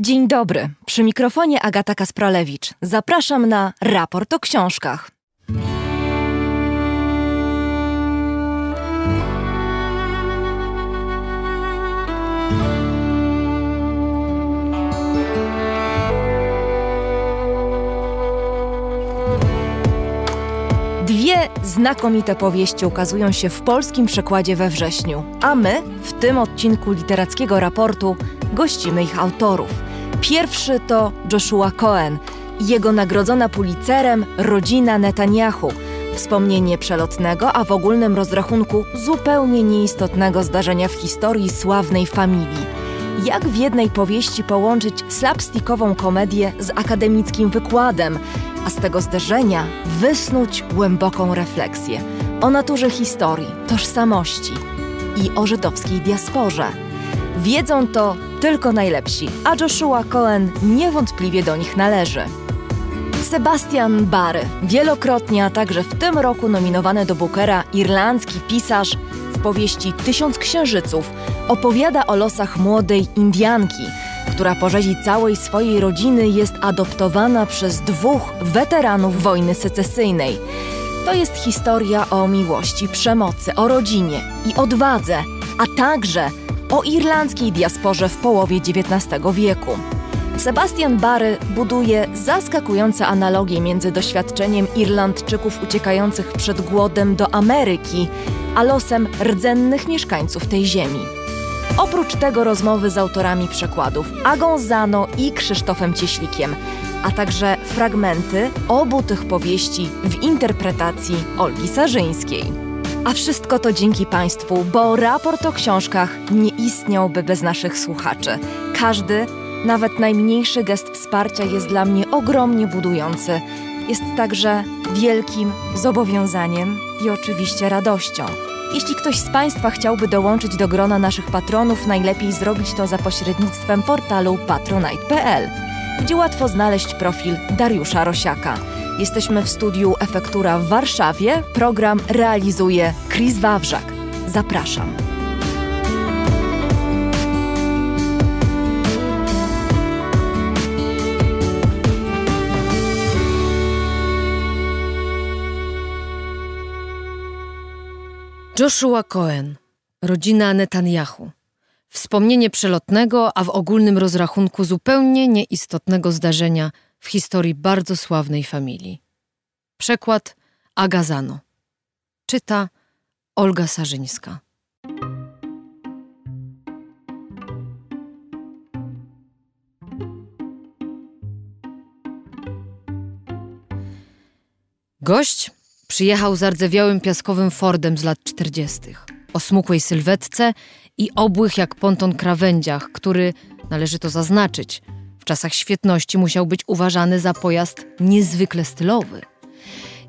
Dzień dobry, przy mikrofonie Agata Kasprolewicz. Zapraszam na raport o książkach. Dwie znakomite powieści ukazują się w polskim przekładzie we wrześniu, a my w tym odcinku literackiego raportu gościmy ich autorów. Pierwszy to Joshua Cohen jego nagrodzona Pulitzerem rodzina Netanyahu. Wspomnienie przelotnego, a w ogólnym rozrachunku zupełnie nieistotnego zdarzenia w historii sławnej familii. Jak w jednej powieści połączyć slapstickową komedię z akademickim wykładem, a z tego zdarzenia wysnuć głęboką refleksję o naturze historii, tożsamości i o żydowskiej diasporze. Wiedzą to tylko najlepsi, a Joshua Cohen niewątpliwie do nich należy. Sebastian Bary, wielokrotnie, a także w tym roku nominowany do Bookera irlandzki pisarz w powieści Tysiąc Księżyców opowiada o losach młodej Indianki, która po rzezi całej swojej rodziny jest adoptowana przez dwóch weteranów wojny secesyjnej. To jest historia o miłości, przemocy, o rodzinie i odwadze, a także o irlandzkiej diasporze w połowie XIX wieku. Sebastian Bary buduje zaskakujące analogie między doświadczeniem Irlandczyków uciekających przed głodem do Ameryki, a losem rdzennych mieszkańców tej ziemi. Oprócz tego rozmowy z autorami przekładów Agą Zano i Krzysztofem Cieślikiem, a także fragmenty obu tych powieści w interpretacji Olgi Sarzyńskiej. A wszystko to dzięki Państwu, bo raport o książkach nie istniałby bez naszych słuchaczy. Każdy, nawet najmniejszy gest wsparcia jest dla mnie ogromnie budujący. Jest także wielkim zobowiązaniem i oczywiście radością. Jeśli ktoś z Państwa chciałby dołączyć do grona naszych patronów, najlepiej zrobić to za pośrednictwem portalu patronite.pl, gdzie łatwo znaleźć profil Dariusza Rosiaka. Jesteśmy w studiu Efektura w Warszawie. Program realizuje Chris Wawrzak. Zapraszam. Joshua Cohen, rodzina Netanyahu. Wspomnienie przelotnego, a w ogólnym rozrachunku zupełnie nieistotnego zdarzenia w historii bardzo sławnej familii. Przekład Agazano. Czyta Olga Sarzyńska. Gość Przyjechał zardzewiałym piaskowym Fordem z lat czterdziestych, o smukłej sylwetce i obłych jak ponton krawędziach, który, należy to zaznaczyć, w czasach świetności musiał być uważany za pojazd niezwykle stylowy.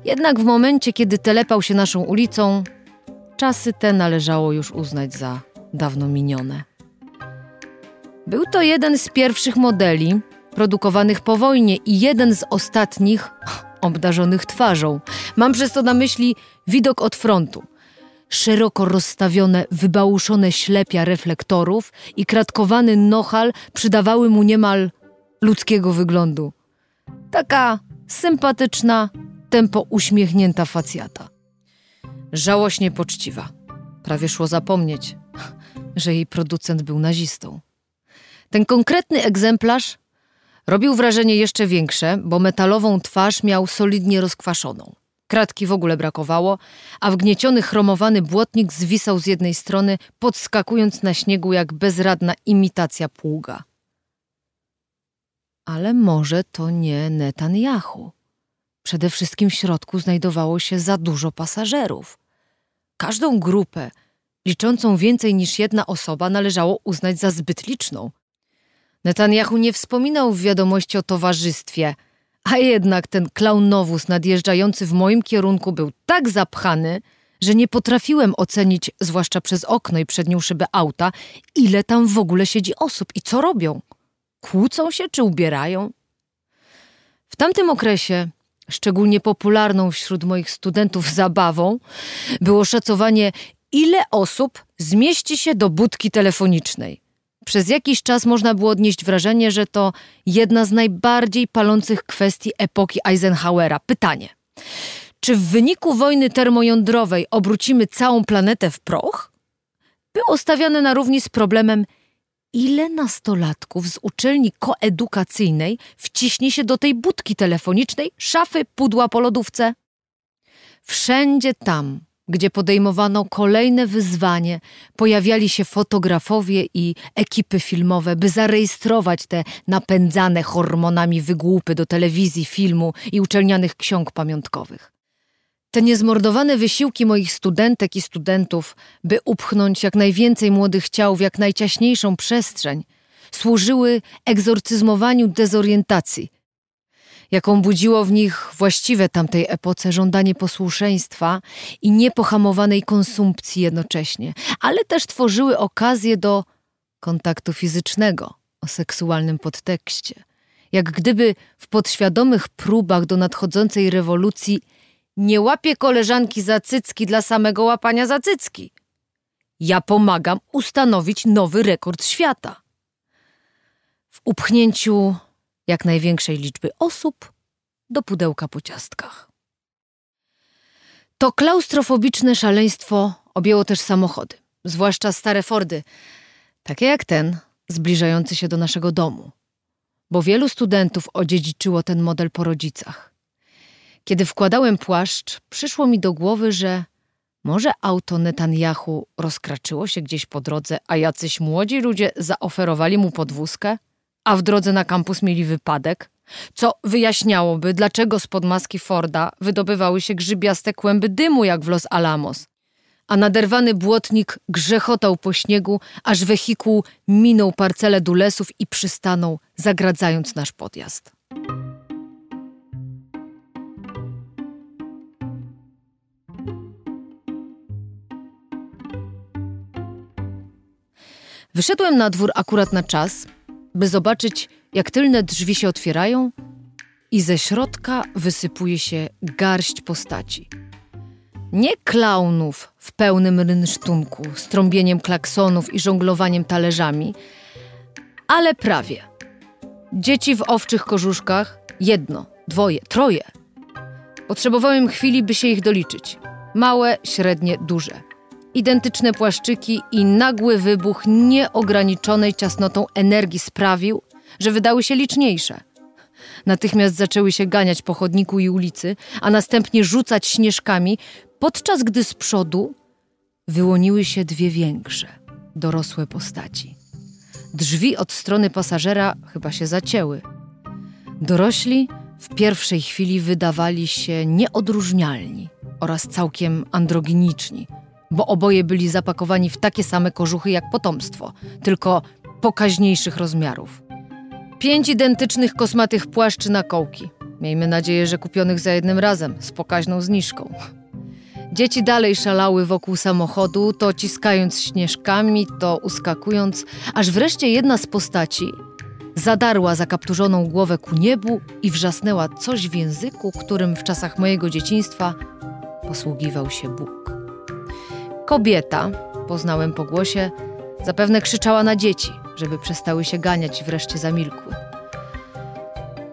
Jednak w momencie, kiedy telepał się naszą ulicą, czasy te należało już uznać za dawno minione. Był to jeden z pierwszych modeli produkowanych po wojnie i jeden z ostatnich obdarzonych twarzą. Mam przez to na myśli widok od frontu. Szeroko rozstawione, wybałuszone ślepia reflektorów i kratkowany nohal przydawały mu niemal ludzkiego wyglądu. Taka sympatyczna, tempo uśmiechnięta facjata. Żałośnie poczciwa. Prawie szło zapomnieć, że jej producent był nazistą. Ten konkretny egzemplarz Robił wrażenie jeszcze większe, bo metalową twarz miał solidnie rozkwaszoną. Kratki w ogóle brakowało, a wgnieciony chromowany błotnik zwisał z jednej strony, podskakując na śniegu jak bezradna imitacja pługa. Ale może to nie Netanyahu. Przede wszystkim w środku znajdowało się za dużo pasażerów. Każdą grupę, liczącą więcej niż jedna osoba, należało uznać za zbyt liczną. Netanyahu nie wspominał w wiadomości o towarzystwie, a jednak ten klaunowóz nadjeżdżający w moim kierunku był tak zapchany, że nie potrafiłem ocenić, zwłaszcza przez okno i przednią szybę auta, ile tam w ogóle siedzi osób i co robią. Kłócą się czy ubierają? W tamtym okresie, szczególnie popularną wśród moich studentów zabawą, było szacowanie, ile osób zmieści się do budki telefonicznej – Przez jakiś czas można było odnieść wrażenie, że to jedna z najbardziej palących kwestii epoki Eisenhowera. Pytanie: czy w wyniku wojny termojądrowej obrócimy całą planetę w proch? Było stawiane na równi z problemem, ile nastolatków z uczelni koedukacyjnej wciśnie się do tej budki telefonicznej, szafy, pudła po lodówce? Wszędzie tam, gdzie podejmowano kolejne wyzwanie, pojawiali się fotografowie i ekipy filmowe, by zarejestrować te napędzane hormonami wygłupy do telewizji, filmu i uczelnianych ksiąg pamiątkowych. Te niezmordowane wysiłki moich studentek i studentów, by upchnąć jak najwięcej młodych ciał w jak najciaśniejszą przestrzeń, służyły egzorcyzmowaniu dezorientacji, jaką budziło w nich właściwe tamtej epoce żądanie posłuszeństwa i niepohamowanej konsumpcji jednocześnie, ale też tworzyły okazję do kontaktu fizycznego o seksualnym podtekście. Jak gdyby w podświadomych próbach do nadchodzącej rewolucji nie łapie koleżanki za cycki dla samego łapania za cycki. Ja pomagam ustanowić nowy rekord świata. W upchnięciu jak największej liczby osób do pudełka po ciastkach. To klaustrofobiczne szaleństwo objęło też samochody, zwłaszcza stare Fordy, takie jak ten, zbliżający się do naszego domu, bo wielu studentów odziedziczyło ten model po rodzicach. Kiedy wkładałem płaszcz, przyszło mi do głowy, że może auto Netanyahu rozkraczyło się gdzieś po drodze, a jacyś młodzi ludzie zaoferowali mu podwózkę, a w drodze na kampus mieli wypadek, co wyjaśniałoby, dlaczego spod maski Forda wydobywały się grzybiaste kłęby dymu jak w Los Alamos. A naderwany błotnik grzechotał po śniegu, aż wehikuł minął parcelę dulesów i przystanął, zagradzając nasz podjazd. Wyszedłem na dwór akurat na czas, by zobaczyć, jak tylne drzwi się otwierają i ze środka wysypuje się garść postaci. Nie klaunów w pełnym rynsztunku, z trąbieniem klaksonów i żonglowaniem talerzami, ale prawie. Dzieci w owczych kożuszkach, jedno, dwoje, troje. Potrzebowałem chwili, by się ich doliczyć. Małe, średnie, duże identyczne płaszczyki i nagły wybuch nieograniczonej ciasnotą energii sprawił, że wydały się liczniejsze. Natychmiast zaczęły się ganiać po chodniku i ulicy, a następnie rzucać śnieżkami, podczas gdy z przodu wyłoniły się dwie większe, dorosłe postaci. Drzwi od strony pasażera chyba się zacięły. Dorośli w pierwszej chwili wydawali się nieodróżnialni oraz całkiem androginiczni – bo oboje byli zapakowani w takie same kożuchy jak potomstwo, tylko pokaźniejszych rozmiarów. Pięć identycznych kosmatych płaszczy na kołki. Miejmy nadzieję, że kupionych za jednym razem, z pokaźną zniżką. Dzieci dalej szalały wokół samochodu, to ciskając śnieżkami, to uskakując, aż wreszcie jedna z postaci zadarła zakapturzoną głowę ku niebu i wrzasnęła coś w języku, którym w czasach mojego dzieciństwa posługiwał się Bóg. Kobieta, poznałem po głosie, zapewne krzyczała na dzieci, żeby przestały się ganiać i wreszcie zamilkły.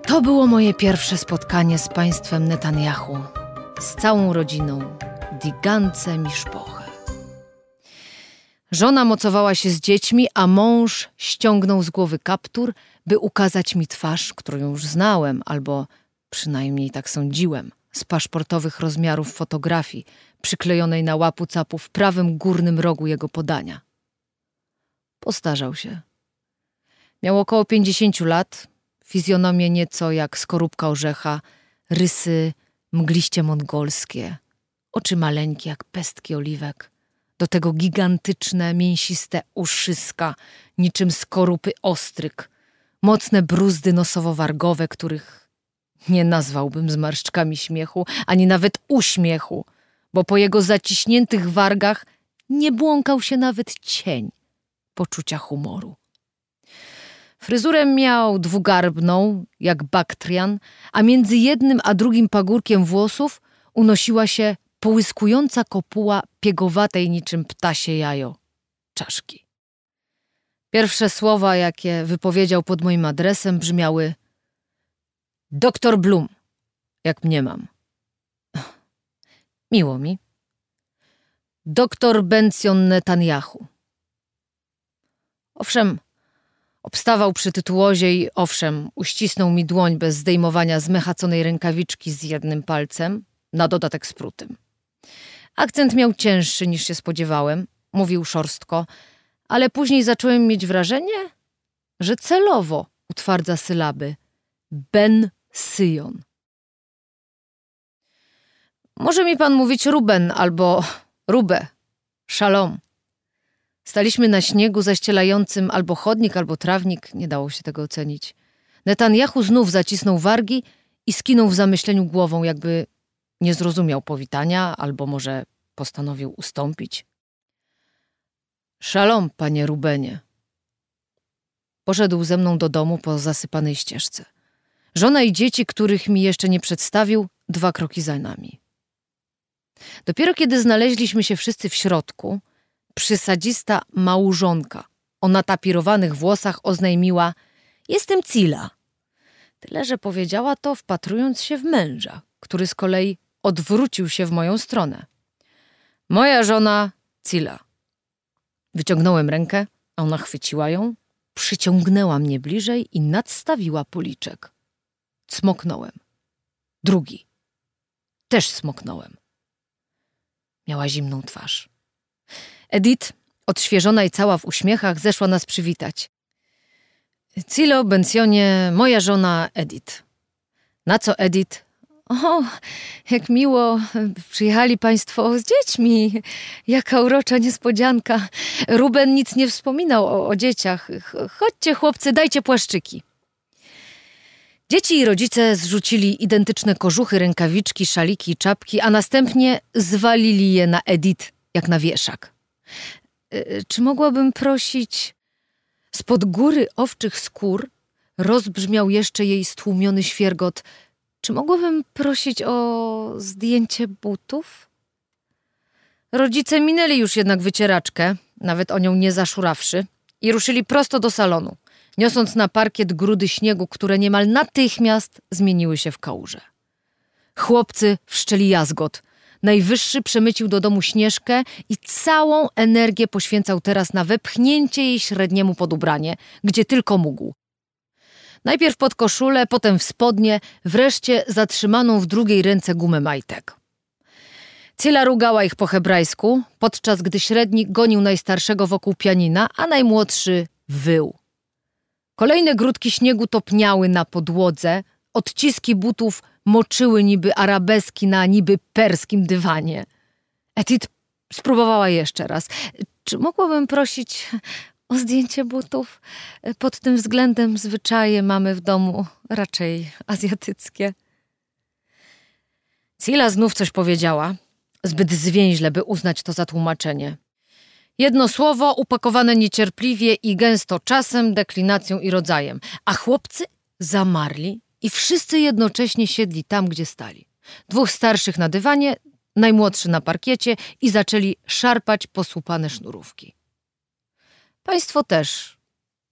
To było moje pierwsze spotkanie z państwem Netanyahu, z całą rodziną, Digance Miszpoche. Żona mocowała się z dziećmi, a mąż ściągnął z głowy kaptur, by ukazać mi twarz, którą już znałem, albo przynajmniej tak sądziłem, z paszportowych rozmiarów fotografii, przyklejonej na łapu capu w prawym górnym rogu jego podania. Postarzał się. Miał około pięćdziesięciu lat, fizjonomię nieco jak skorupka orzecha, rysy mgliście mongolskie, oczy maleńkie jak pestki oliwek, do tego gigantyczne, mięsiste uszyska, niczym skorupy ostryk, mocne bruzdy nosowo-wargowe, których nie nazwałbym zmarszczkami śmiechu, ani nawet uśmiechu – bo po jego zaciśniętych wargach nie błąkał się nawet cień poczucia humoru. Fryzurę miał dwugarbną, jak baktrian, a między jednym a drugim pagórkiem włosów unosiła się połyskująca kopuła piegowatej niczym ptasie jajo czaszki. Pierwsze słowa, jakie wypowiedział pod moim adresem, brzmiały: Doktor Blum, jak mnie mam. Miło mi. Doktor Benson Netanyahu. Owszem, obstawał przy tytułozie i owszem, uścisnął mi dłoń bez zdejmowania zmechaconej rękawiczki z jednym palcem, na dodatek sprutym. Akcent miał cięższy niż się spodziewałem, mówił szorstko, ale później zacząłem mieć wrażenie, że celowo utwardza sylaby. Ben Syjon. Może mi pan mówić Ruben albo Rube. Szalom. Staliśmy na śniegu zaścielającym albo chodnik, albo trawnik, nie dało się tego ocenić. Netanyahu znów zacisnął wargi i skinął w zamyśleniu głową, jakby nie zrozumiał powitania, albo może postanowił ustąpić. Szalom, panie Rubenie. Poszedł ze mną do domu po zasypanej ścieżce. Żona i dzieci, których mi jeszcze nie przedstawił, dwa kroki za nami. Dopiero kiedy znaleźliśmy się wszyscy w środku, przysadzista małżonka o natapirowanych włosach oznajmiła: Jestem Cila. Tyle, że powiedziała to wpatrując się w męża, który z kolei odwrócił się w moją stronę. Moja żona Cila. Wyciągnąłem rękę, a ona chwyciła ją, przyciągnęła mnie bliżej i nadstawiła policzek. Smoknąłem. Drugi. Też smoknąłem. Miała zimną twarz. Edith, odświeżona i cała w uśmiechach, zeszła nas przywitać. Cilo, Bencjonie, moja żona Edith. Na co Edith? O, jak miło, przyjechali państwo z dziećmi. Jaka urocza niespodzianka. Ruben nic nie wspominał o, o dzieciach. Chodźcie, chłopcy, dajcie płaszczyki. Dzieci i rodzice zrzucili identyczne kożuchy, rękawiczki, szaliki i czapki, a następnie zwalili je na Edith, jak na wieszak. E, czy mogłabym prosić... Spod góry owczych skór rozbrzmiał jeszcze jej stłumiony świergot. Czy mogłabym prosić o zdjęcie butów? Rodzice minęli już jednak wycieraczkę, nawet o nią nie zaszurawszy, i ruszyli prosto do salonu niosąc na parkiet grudy śniegu, które niemal natychmiast zmieniły się w kałuże. Chłopcy wszczeli jazgot. Najwyższy przemycił do domu Śnieżkę i całą energię poświęcał teraz na wepchnięcie jej średniemu pod ubranie, gdzie tylko mógł. Najpierw pod koszulę, potem w spodnie, wreszcie zatrzymaną w drugiej ręce gumę majtek. Cyla rugała ich po hebrajsku, podczas gdy średni gonił najstarszego wokół pianina, a najmłodszy wył. Kolejne grudki śniegu topniały na podłodze, odciski butów moczyły niby arabeski na niby perskim dywanie. Edith spróbowała jeszcze raz. Czy mogłabym prosić o zdjęcie butów? Pod tym względem zwyczaje mamy w domu raczej azjatyckie. Cila znów coś powiedziała, zbyt zwięźle, by uznać to za tłumaczenie. Jedno słowo upakowane niecierpliwie i gęsto czasem, deklinacją i rodzajem. A chłopcy zamarli i wszyscy jednocześnie siedli tam, gdzie stali. Dwóch starszych na dywanie, najmłodszy na parkiecie i zaczęli szarpać posłupane sznurówki. Państwo też,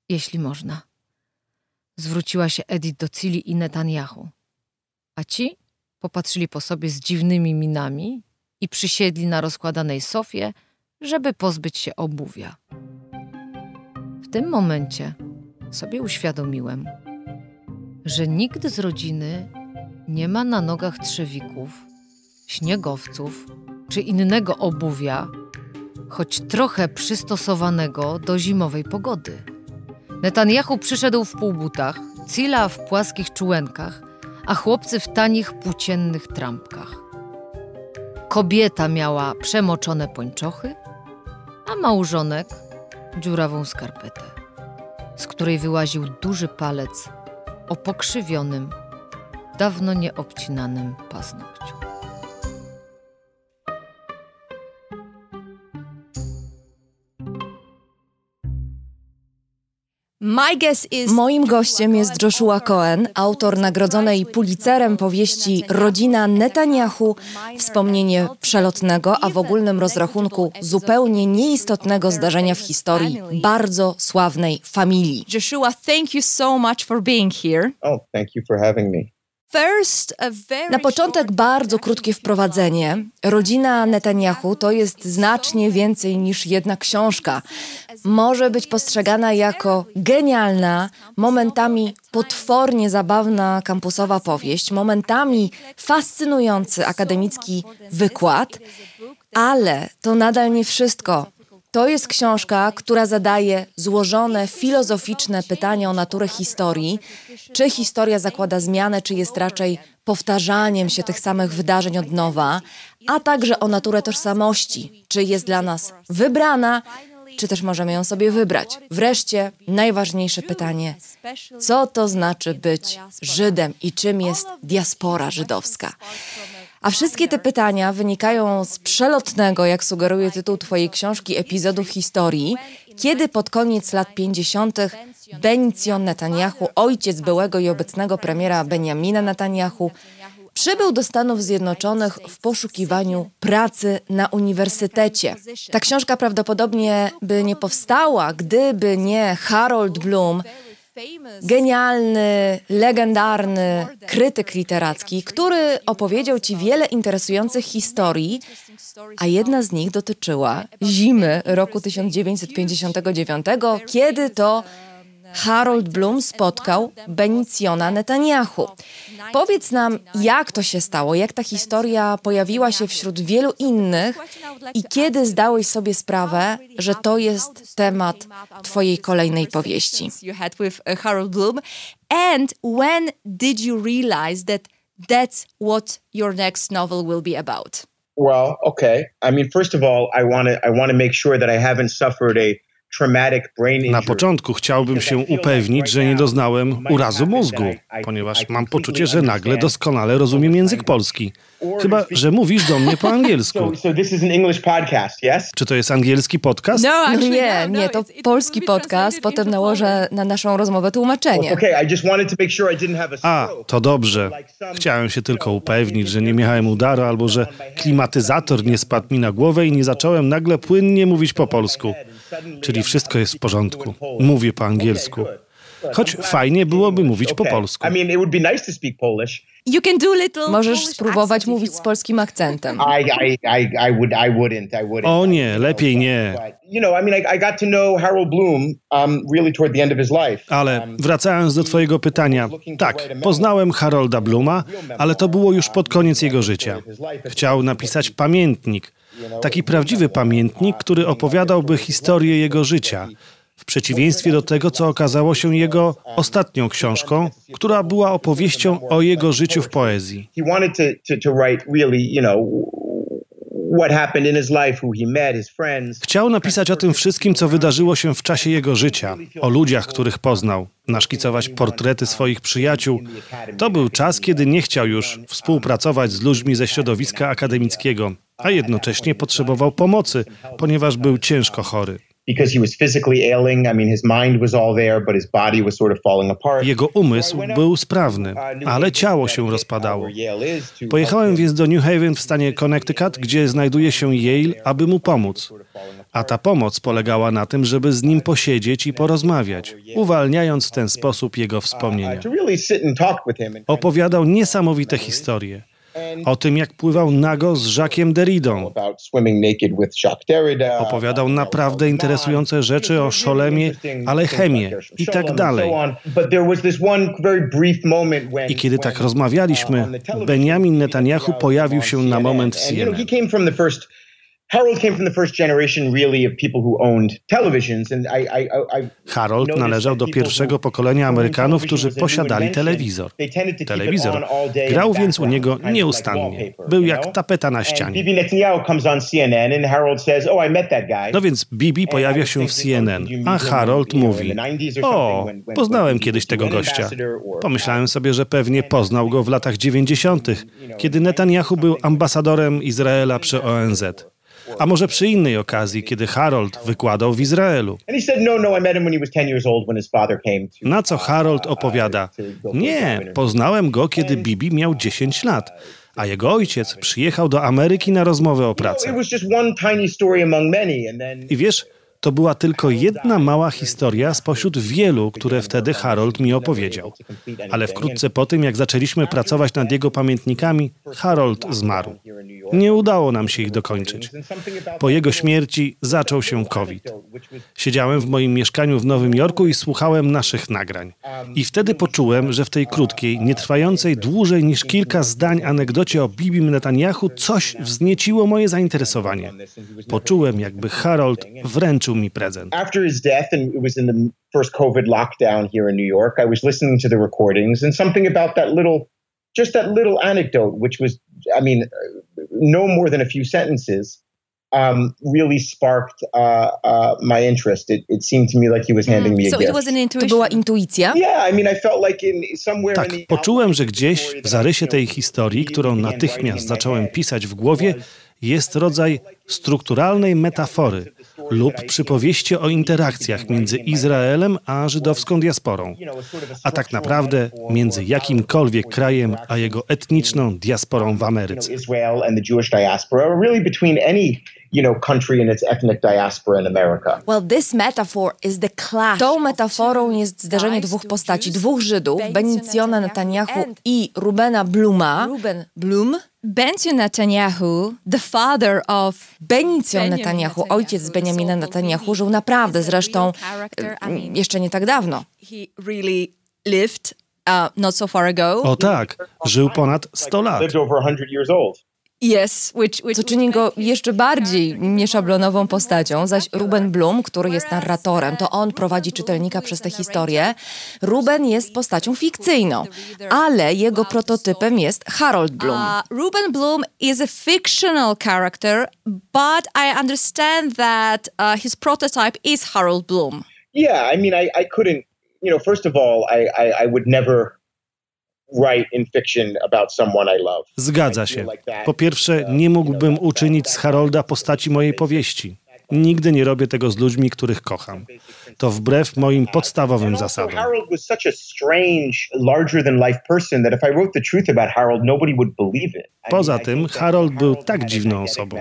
jeśli można. Zwróciła się Edith do Cili i Netanyahu. A ci popatrzyli po sobie z dziwnymi minami i przysiedli na rozkładanej sofie, żeby pozbyć się obuwia. W tym momencie sobie uświadomiłem, że nikt z rodziny nie ma na nogach trzewików, śniegowców czy innego obuwia, choć trochę przystosowanego do zimowej pogody. Netanyahu przyszedł w półbutach, Cila w płaskich czułenkach, a chłopcy w tanich płóciennych trampkach. Kobieta miała przemoczone pończochy, a małżonek dziurawą skarpetę, z której wyłaził duży palec o pokrzywionym, dawno nieobcinanym paznokciu. Moim gościem jest Joshua Cohen, autor nagrodzonej Pulitzerem powieści Rodzina Netanyahu, wspomnienie przelotnego, a w ogólnym rozrachunku zupełnie nieistotnego zdarzenia w historii bardzo sławnej familii. Joshua, thank you so much for being here. Oh, thank you for having me. Na początek bardzo krótkie wprowadzenie. Rodzina Netanyahu to jest znacznie więcej niż jedna książka. Może być postrzegana jako genialna, momentami potwornie zabawna kampusowa powieść, momentami fascynujący akademicki wykład, ale to nadal nie wszystko. To jest książka, która zadaje złożone, filozoficzne pytania o naturę historii. Czy historia zakłada zmianę, czy jest raczej powtarzaniem się tych samych wydarzeń od nowa, a także o naturę tożsamości. Czy jest dla nas wybrana, czy też możemy ją sobie wybrać. Wreszcie najważniejsze pytanie: co to znaczy być Żydem i czym jest diaspora żydowska? A wszystkie te pytania wynikają z przelotnego, jak sugeruje tytuł Twojej książki, epizodu w historii, kiedy pod koniec lat 50. Benicjon Netanyahu, ojciec byłego i obecnego premiera Benjamina Netanyahu, przybył do Stanów Zjednoczonych w poszukiwaniu pracy na uniwersytecie. Ta książka prawdopodobnie by nie powstała, gdyby nie Harold Bloom, genialny, legendarny krytyk literacki, który opowiedział ci wiele interesujących historii, a jedna z nich dotyczyła zimy roku 1959, kiedy to Harold Bloom spotkał Benicjona Netanyahu. Powiedz nam, jak to się stało, jak ta historia pojawiła się wśród wielu innych i kiedy zdałeś sobie sprawę, że to jest temat twojej kolejnej powieści. Harold Bloom and when did you realize that that's what your next novel will be about? Well, okay. I mean, first of all, I want to I want to make sure that I haven't suffered a na początku chciałbym się upewnić, że nie doznałem urazu mózgu, ponieważ mam poczucie, że nagle doskonale rozumiem język polski. Chyba, że mówisz do mnie po angielsku. Czy to jest angielski podcast? No, no nie, nie, to polski podcast. Potem nałożę na naszą rozmowę tłumaczenie. A, to dobrze. Chciałem się tylko upewnić, że nie miałem udaru albo że klimatyzator nie spadł mi na głowę i nie zacząłem nagle płynnie mówić po polsku. Czyli wszystko jest w porządku. Mówię po angielsku. Choć fajnie byłoby mówić po polsku. Możesz spróbować mówić z polskim akcentem. O nie, lepiej nie. Ale um, wracając do twojego pytania, tak, poznałem Harolda Bluma, ale to było już pod koniec jego życia. Chciał napisać pamiętnik, taki prawdziwy pamiętnik, który opowiadałby historię jego życia, w przeciwieństwie do tego, co okazało się jego ostatnią książką, która była opowieścią o jego życiu w poezji. Chciał napisać o tym wszystkim, co wydarzyło się w czasie jego życia, o ludziach, których poznał, naszkicować portrety swoich przyjaciół. To był czas, kiedy nie chciał już współpracować z ludźmi ze środowiska akademickiego, a jednocześnie potrzebował pomocy, ponieważ był ciężko chory. Jego umysł był sprawny, ale ciało się rozpadało. Pojechałem więc do New Haven w stanie Connecticut, gdzie znajduje się Yale, aby mu pomóc. A ta pomoc polegała na tym, żeby z nim posiedzieć i porozmawiać, uwalniając w ten sposób jego wspomnienia. Opowiadał niesamowite historie o tym, jak pływał nago z Jacques'em Derridą. Opowiadał naprawdę interesujące rzeczy o Szolemie, Alechemie i tak dalej. I kiedy tak rozmawialiśmy, Benjamin Netanyahu pojawił się na moment w CNN. Harold came from the first generation really of people who owned televisions and I, I, I Harold należał do pierwszego pokolenia Amerykanów, którzy posiadali telewizor. Telewizor grał więc u niego nieustannie. Był jak tapeta na ścianie. Oh, no więc Bibi pojawia się w CNN, a Harold mówi: O, poznałem kiedyś tego gościa. Pomyślałem sobie, że pewnie poznał go w latach 90., kiedy Netanyahu był ambasadorem Izraela przy ONZ. A może przy innej okazji, kiedy Harold wykładał w Izraelu. Na co Harold opowiada: Nie, poznałem go, kiedy Bibi miał 10 lat a jego ojciec przyjechał do Ameryki na rozmowę o pracę. I wiesz, to była tylko jedna mała historia spośród wielu, które wtedy Harold mi opowiedział. Ale wkrótce po tym, jak zaczęliśmy pracować nad jego pamiętnikami, Harold zmarł. Nie udało nam się ich dokończyć. Po jego śmierci zaczął się COVID. Siedziałem w moim mieszkaniu w Nowym Jorku i słuchałem naszych nagrań. I wtedy poczułem, że w tej krótkiej, nietrwającej dłużej niż kilka zdań anegdocie o Bibim Netanyahu coś wznieciło moje zainteresowanie. Poczułem, jakby Harold wręczył mi prezent. After his death, and it was in the first COVID lockdown here in New York, I was listening to the recordings, and something about that little, just that little anecdote, which was, I mean, no more than a few sentences. Um, really sparked uh, uh, my interest. It, it, seemed to me like he was handing me a so gift. It was an intuition. To była intuicja? Yeah, I mean, I felt like in somewhere tak, in the poczułem, że gdzieś w zarysie tej historii, którą natychmiast zacząłem pisać w głowie, jest rodzaj strukturalnej metafory lub przypowieści o interakcjach między Izraelem a żydowską diasporą, a tak naprawdę między jakimkolwiek krajem a jego etniczną diasporą w Ameryce. You know, country and its ethnic diaspora in America. Well, this metaphor is the clash. Tą metaforą jest zderzenie dwóch postaci, dwóch Żydów, Benicjona Netanyahu i Rubena Bluma. Ruben Blum Benjamin Netanyahu, the father of Benicjon Netanyahu, ojciec Benjamina Netanyahu, żył naprawdę zresztą jeszcze nie tak dawno. He really lived not so far ago. O tak, żył ponad 100 lat. Lived over 100 years old. Yes, which, which co czyni go jeszcze bardziej nieszablonową postacią, zaś Ruben Blum, który jest narratorem, to on prowadzi czytelnika przez tę historię. Ruben jest postacią fikcyjną, ale jego prototypem jest Harold Bloom. Uh, Ruben Bloom is a fictional character, but I understand that uh, his prototype is Harold Bloom. Yeah, I mean, I, I couldn't, you know, first of all, I, I, I would never Zgadza się. Po pierwsze, nie mógłbym uczynić z Harolda postaci mojej powieści. Nigdy nie robię tego z ludźmi, których kocham. To wbrew moim podstawowym zasadom. Poza tym, Harold był tak dziwną osobą,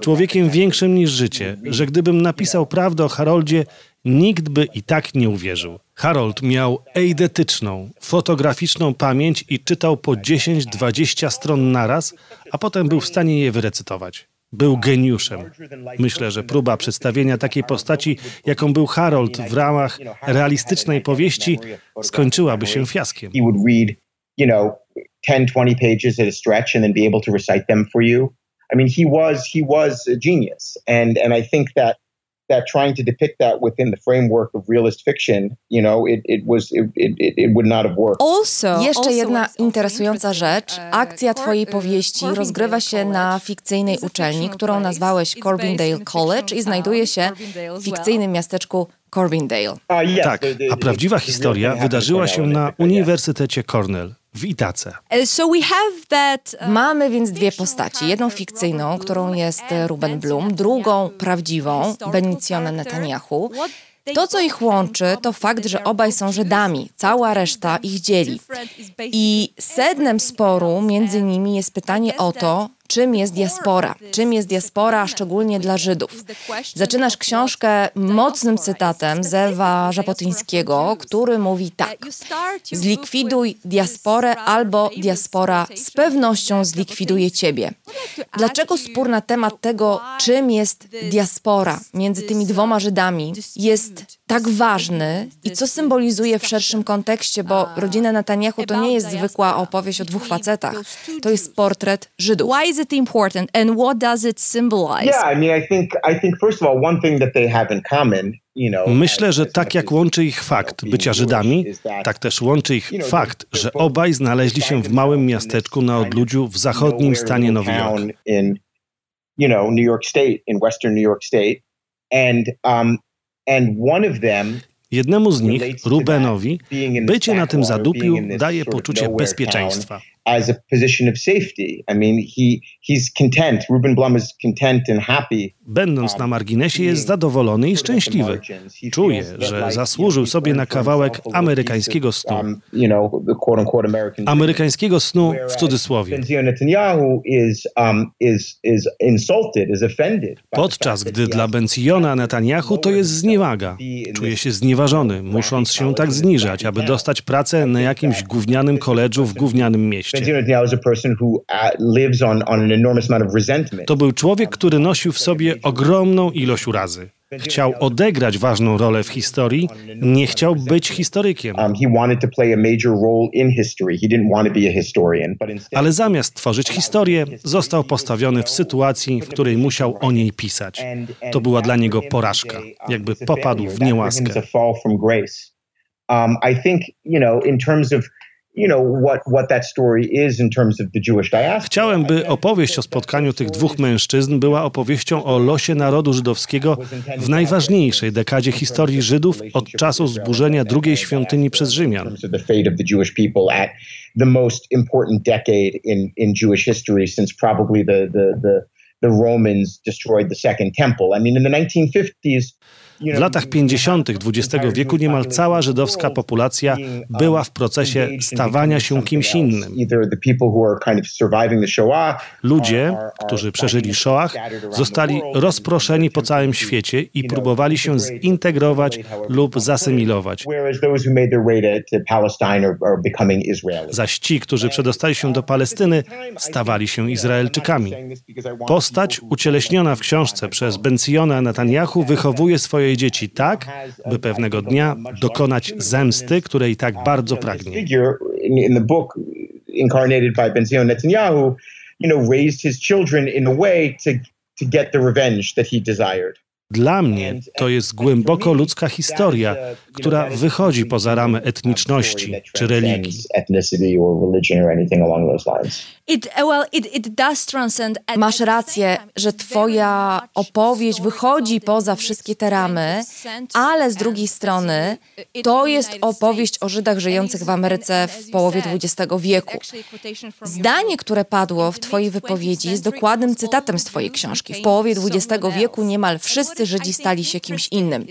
człowiekiem większym niż życie, że gdybym napisał prawdę o Haroldzie, nikt by i tak nie uwierzył. Harold miał eidetyczną, fotograficzną pamięć i czytał po 10-20 stron naraz, a potem był w stanie je wyrecytować. Był geniuszem. Myślę, że próba przedstawienia takiej postaci, jaką był Harold w ramach realistycznej powieści, skończyłaby się fiaskiem. 10, 20 pages at a stretch and then be able to recite them for you. I mean, he was he was a genius, and and I think that that trying to depict that within the framework of realist fiction, you know, it, it was it, it, it would not have worked. Also, Jeszcze jedna interesująca rzecz. Uh, Akcja twojej powieści rozgrywa się na fikcyjnej uczelni, którą nazwałeś Corbindale College i znajduje się w fikcyjnym miasteczku Corbindale. Tak, a prawdziwa historia wydarzyła się na Uniwersytecie Cornell w Itace. Uh, Mamy więc dwie postaci. Jedną fikcyjną, którą jest Ruben Blum, drugą prawdziwą, Benicjona Netanyahu. To, co ich łączy, to fakt, że obaj są Żydami. Cała reszta ich dzieli. I sednem sporu między nimi jest pytanie o to, czym jest diaspora. Czym jest diaspora, szczególnie dla Żydów. Zaczynasz książkę mocnym cytatem Zewa Żapotyńskiego, który mówi tak. Zlikwiduj diasporę albo diaspora z pewnością zlikwiduje ciebie. Dlaczego spór na temat tego, czym jest diaspora między tymi dwoma Żydami jest tak ważny i co symbolizuje w szerszym kontekście, bo rodzina Netanyahu to nie jest zwykła opowieść o dwóch facetach. To jest portret Żydów it important and what does it symbolize? Yeah, I mean, I think I think first of all, one thing that they have in common Myślę, że tak jak łączy ich fakt bycia Żydami, tak też łączy ich fakt, że obaj znaleźli się w małym miasteczku na odludziu w zachodnim stanie Nowy Jork. You know, New York State, in western New York State, and and one of them Jednemu z nich, Rubenowi, bycie na tym zadupiu daje poczucie bezpieczeństwa. As a position of safety. I mean, he he's content. Ruben Blum is content and happy. Będąc na marginesie jest zadowolony i szczęśliwy. Czuje, że zasłużył sobie na kawałek amerykańskiego snu. Um, amerykańskiego snu w cudzysłowie. Um, Podczas gdy dla Benziona Netanyahu to jest zniewaga. Czuje się znieważony, musząc się tak zniżać, aby dostać pracę na jakimś gównianym koledżu w gównianym mieście. To był człowiek, który nosił w sobie ogromną ilość urazy. Chciał odegrać ważną rolę w historii, nie chciał być historykiem. Ale zamiast tworzyć historię, został postawiony w sytuacji, w której musiał o niej pisać. To była dla niego porażka, jakby popadł w niełaskę. Um, I think, you know, in terms of Chciałem, by opowieść o spotkaniu tych dwóch mężczyzn była opowieścią o losie narodu żydowskiego w najważniejszej dekadzie historii Żydów od czasu zburzenia drugiej świątyni przez Rzymian. The most important decade in, in Jewish history since probably the, the, the, the Romans destroyed the Second Temple. I mean, in the 1950s, w latach 50. XX wieku niemal cała żydowska populacja była w procesie stawania się kimś innym. Ludzie, którzy przeżyli Shoah, zostali rozproszeni po całym świecie i próbowali się zintegrować lub zasymilować. Zaś ci, którzy przedostali się do Palestyny, stawali się Izraelczykami. Postać ucieleśniona w książce przez Benziona Netanyahu wychowuje swoje swoje dzieci tak, by pewnego dnia dokonać zemsty, której tak bardzo pragnie. incarnated by Benzion Netanyahu, you know, raised his children in a way to to get the revenge that he desired. Dla mnie to jest głęboko ludzka historia, która wychodzi poza ramy etniczności czy religii. Masz rację, że twoja opowieść wychodzi poza wszystkie te ramy, ale z drugiej strony to jest opowieść o Żydach żyjących w Ameryce w połowie XX wieku. Zdanie, które padło w twojej wypowiedzi jest dokładnym cytatem z twojej książki. W połowie XX wieku niemal wszyscy Żydzi stali się kimś innym.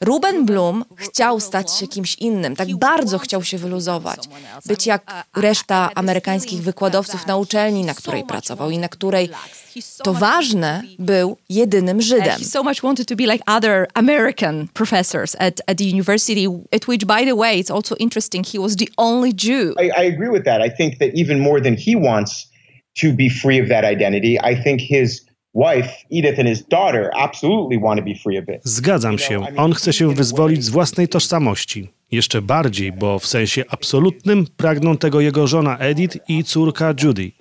Ruben Blum chciał stać się kimś innym, tak bardzo chciał się wyluzować, być jak reszta amerykańskich wykładowców na uczelni, na której pracował i na której to ważne, był jedynym Żydem. So much wanted to be like other American professors at, at the university, at which, by the way, it's also interesting, he was the only Jew. I, I agree with that. I think that even more than he wants to be free of that identity, I think his Zgadzam się. On chce się wyzwolić z własnej tożsamości. Jeszcze bardziej, bo w sensie absolutnym pragną tego jego żona Edith i córka Judy.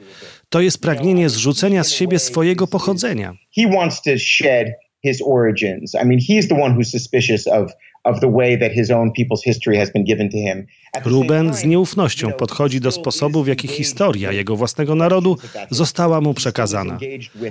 To jest pragnienie zrzucenia z siebie swojego pochodzenia. He wants to shed his origins. I mean, he's the one who's suspicious of Ruben z nieufnością podchodzi do sposobu, w jaki historia jego własnego narodu została mu przekazana.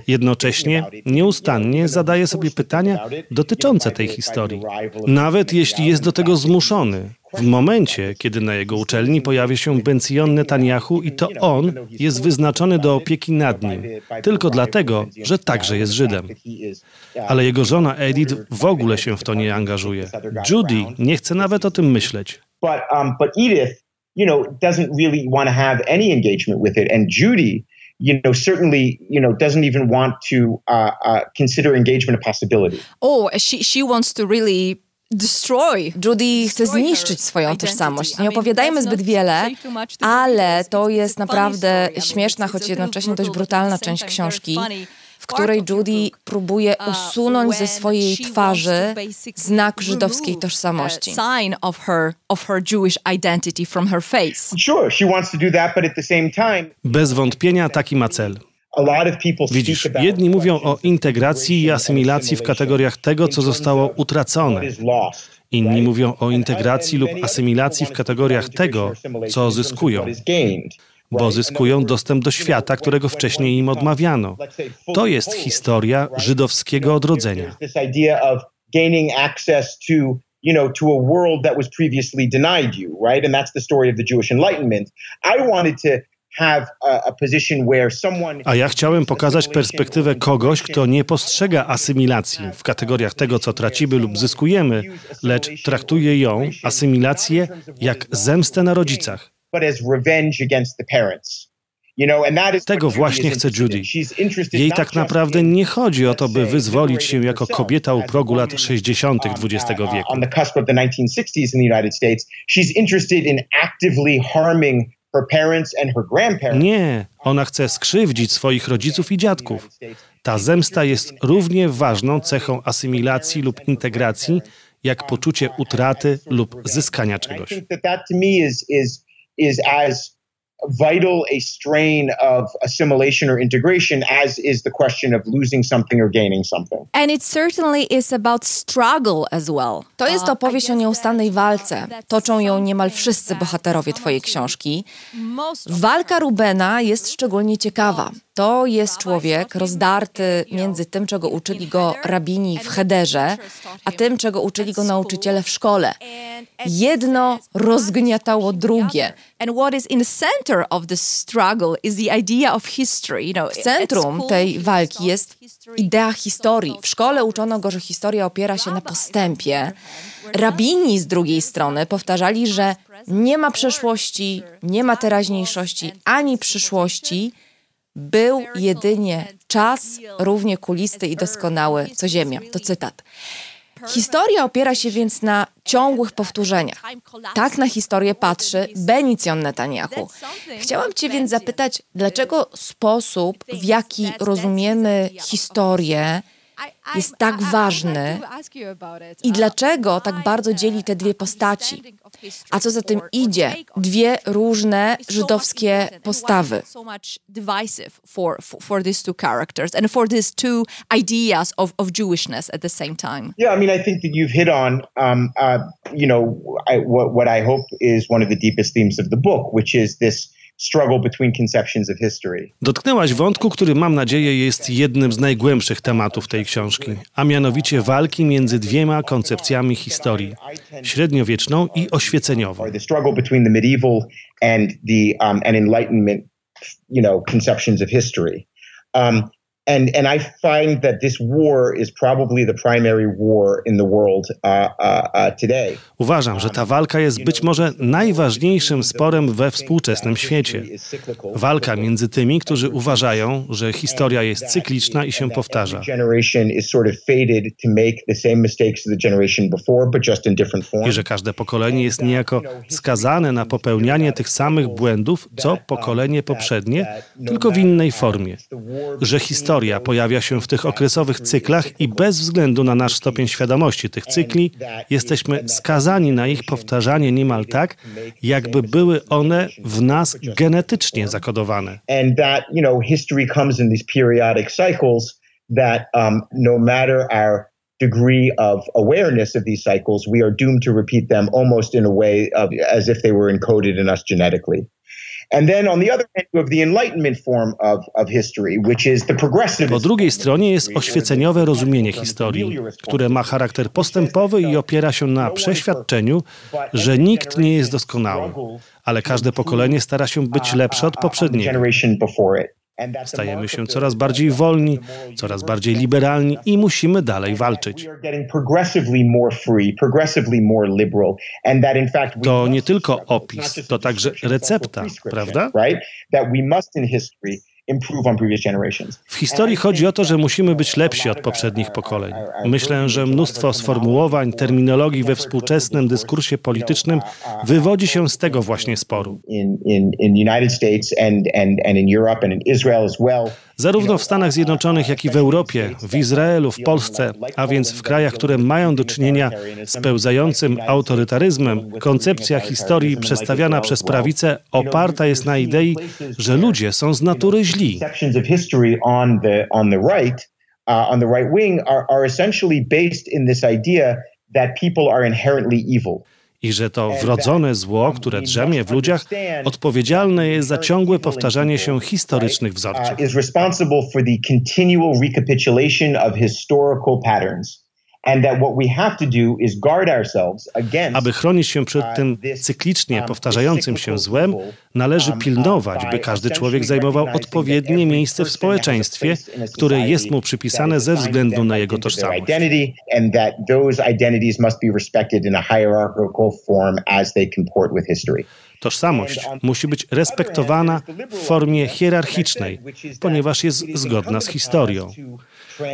Jednocześnie nieustannie zadaje sobie pytania dotyczące tej historii, nawet jeśli jest do tego zmuszony. W momencie, kiedy na jego uczelni pojawia się Benzion Netanyahu i to on jest wyznaczony do opieki nad nim, tylko dlatego, że także jest Żydem. Ale jego żona Edith w ogóle się w to nie angażuje. Judy nie chce nawet o tym myśleć. But, um, but Edith, you know, doesn't really want to have any engagement with it. And Judy, you know, certainly, you know, doesn't even want to uh, uh, consider engagement a possibility. Oh, she, she wants to really Destroy. Judy chce zniszczyć swoją tożsamość. Nie opowiadajmy zbyt wiele, ale to jest naprawdę śmieszna, choć jednocześnie dość brutalna część książki w której Judy próbuje uh, usunąć ze swojej twarzy znak żydowskiej tożsamości. Sign of her of her Jewish identity from her face. Sure, she wants to do that, but at the same time. Bez wątpienia taki ma cel. Widzisz, jedni mówią o integracji i asymilacji w kategoriach tego, co zostało utracone. Inni mówią o integracji lub asymilacji w kategoriach tego, co zyskują bo zyskują dostęp do świata, którego wcześniej im odmawiano. To jest historia żydowskiego odrodzenia. you know, to a world that was previously denied you, right? And that's the story of the Jewish Enlightenment. I wanted to A ja chciałem pokazać perspektywę kogoś, kto nie postrzega asymilacji w kategoriach tego, co tracimy lub zyskujemy, lecz traktuje ją, asymilację, jak zemstę na rodzicach. Tego właśnie chce Judy. Jej tak naprawdę nie chodzi o to, by wyzwolić się jako kobieta u progu lat 60. XX wieku. Nie, ona chce skrzywdzić swoich rodziców i dziadków. Ta zemsta jest równie ważną cechą asymilacji lub integracji, jak poczucie utraty lub zyskania czegoś vital a strain of assimilation or integration as is the question of losing something or gaining something. And it certainly is about struggle as well. To jest opowieść o nieustannej walce. Toczą ją niemal wszyscy bohaterowie twojej książki. Walka Rubena jest szczególnie ciekawa. To jest człowiek rozdarty między tym, czego uczyli go rabini w Hederze, a tym, czego uczyli go nauczyciele w szkole. Jedno rozgniatało drugie. W centrum tej walki jest idea historii. W szkole uczono go, że historia opiera się na postępie. Rabini z drugiej strony powtarzali, że nie ma przeszłości, nie ma teraźniejszości ani przyszłości był jedynie czas równie kulisty i doskonały co Ziemia. To cytat. Historia opiera się więc na ciągłych powtórzeniach. Tak na historię patrzy Benicjon Netanyahu. Chciałam Cię więc zapytać, dlaczego sposób, w jaki rozumiemy historię, jest tak ważny i dlaczego tak bardzo dzieli te dwie postaci. A co za tym idzie, dwie różne żydowskie postawy. Yeah, I mean, I think that you've hit on, um, uh, you know, I, what, what I hope is one of the deepest themes of the book, which is this Dotknęłaś wątku, który mam nadzieję jest jednym z najgłębszych tematów tej książki, a mianowicie walki między dwiema koncepcjami historii średniowieczną i oświeceniową. Um, and and I find that this war is probably the primary war in the world uh, uh, uh, today. Uważam, że ta walka jest być może najważniejszym sporem we współczesnym świecie. Walka między tymi, którzy uważają, że historia jest cykliczna i się powtarza. I że każde pokolenie jest niejako skazane na popełnianie tych samych błędów, co pokolenie poprzednie, tylko w innej formie. Że historia historia pojawia się w tych okresowych cyklach i bez względu na nasz stopień świadomości tych cykli, jesteśmy skazani na ich powtarzanie niemal tak, jakby były one w nas genetycznie zakodowane. That um, no matter our degree of awareness of these cycles, we are doomed to repeat them almost in a way of, as if they were encoded in us genetically. Po drugiej stronie jest oświeceniowe rozumienie historii, które ma charakter postępowy i opiera się na przeświadczeniu, że nikt nie jest doskonały, ale każde pokolenie stara się być lepsze od poprzedniego. Stajemy się coraz bardziej wolni, coraz bardziej liberalni i musimy dalej walczyć. To nie tylko opis, to także recepta, prawda? W historii chodzi o to, że musimy być lepsi od poprzednich pokoleń. Myślę, że mnóstwo sformułowań, terminologii we współczesnym dyskursie politycznym wywodzi się z tego właśnie sporu. Zarówno w Stanach Zjednoczonych, jak i w Europie, w Izraelu, w Polsce, a więc w krajach, które mają do czynienia z pełzającym autorytaryzmem, koncepcja historii przedstawiana przez prawicę oparta jest na idei, że ludzie są z natury źli. Uh, on the right wing are, are essentially based in this idea that people are inherently evil i że to wrodzone zło, które drzemie w ludziach, odpowiedzialne jest za ciągłe powtarzanie się historycznych wzorców. Aby chronić się przed uh, tym cyklicznie um, powtarzającym się złem, należy um, pilnować, by każdy człowiek zajmował odpowiednie miejsce w społeczeństwie, które jest mu przypisane ze względu na jego tożsamość. Tożsamość musi być respektowana w formie hierarchicznej, ponieważ jest zgodna z historią.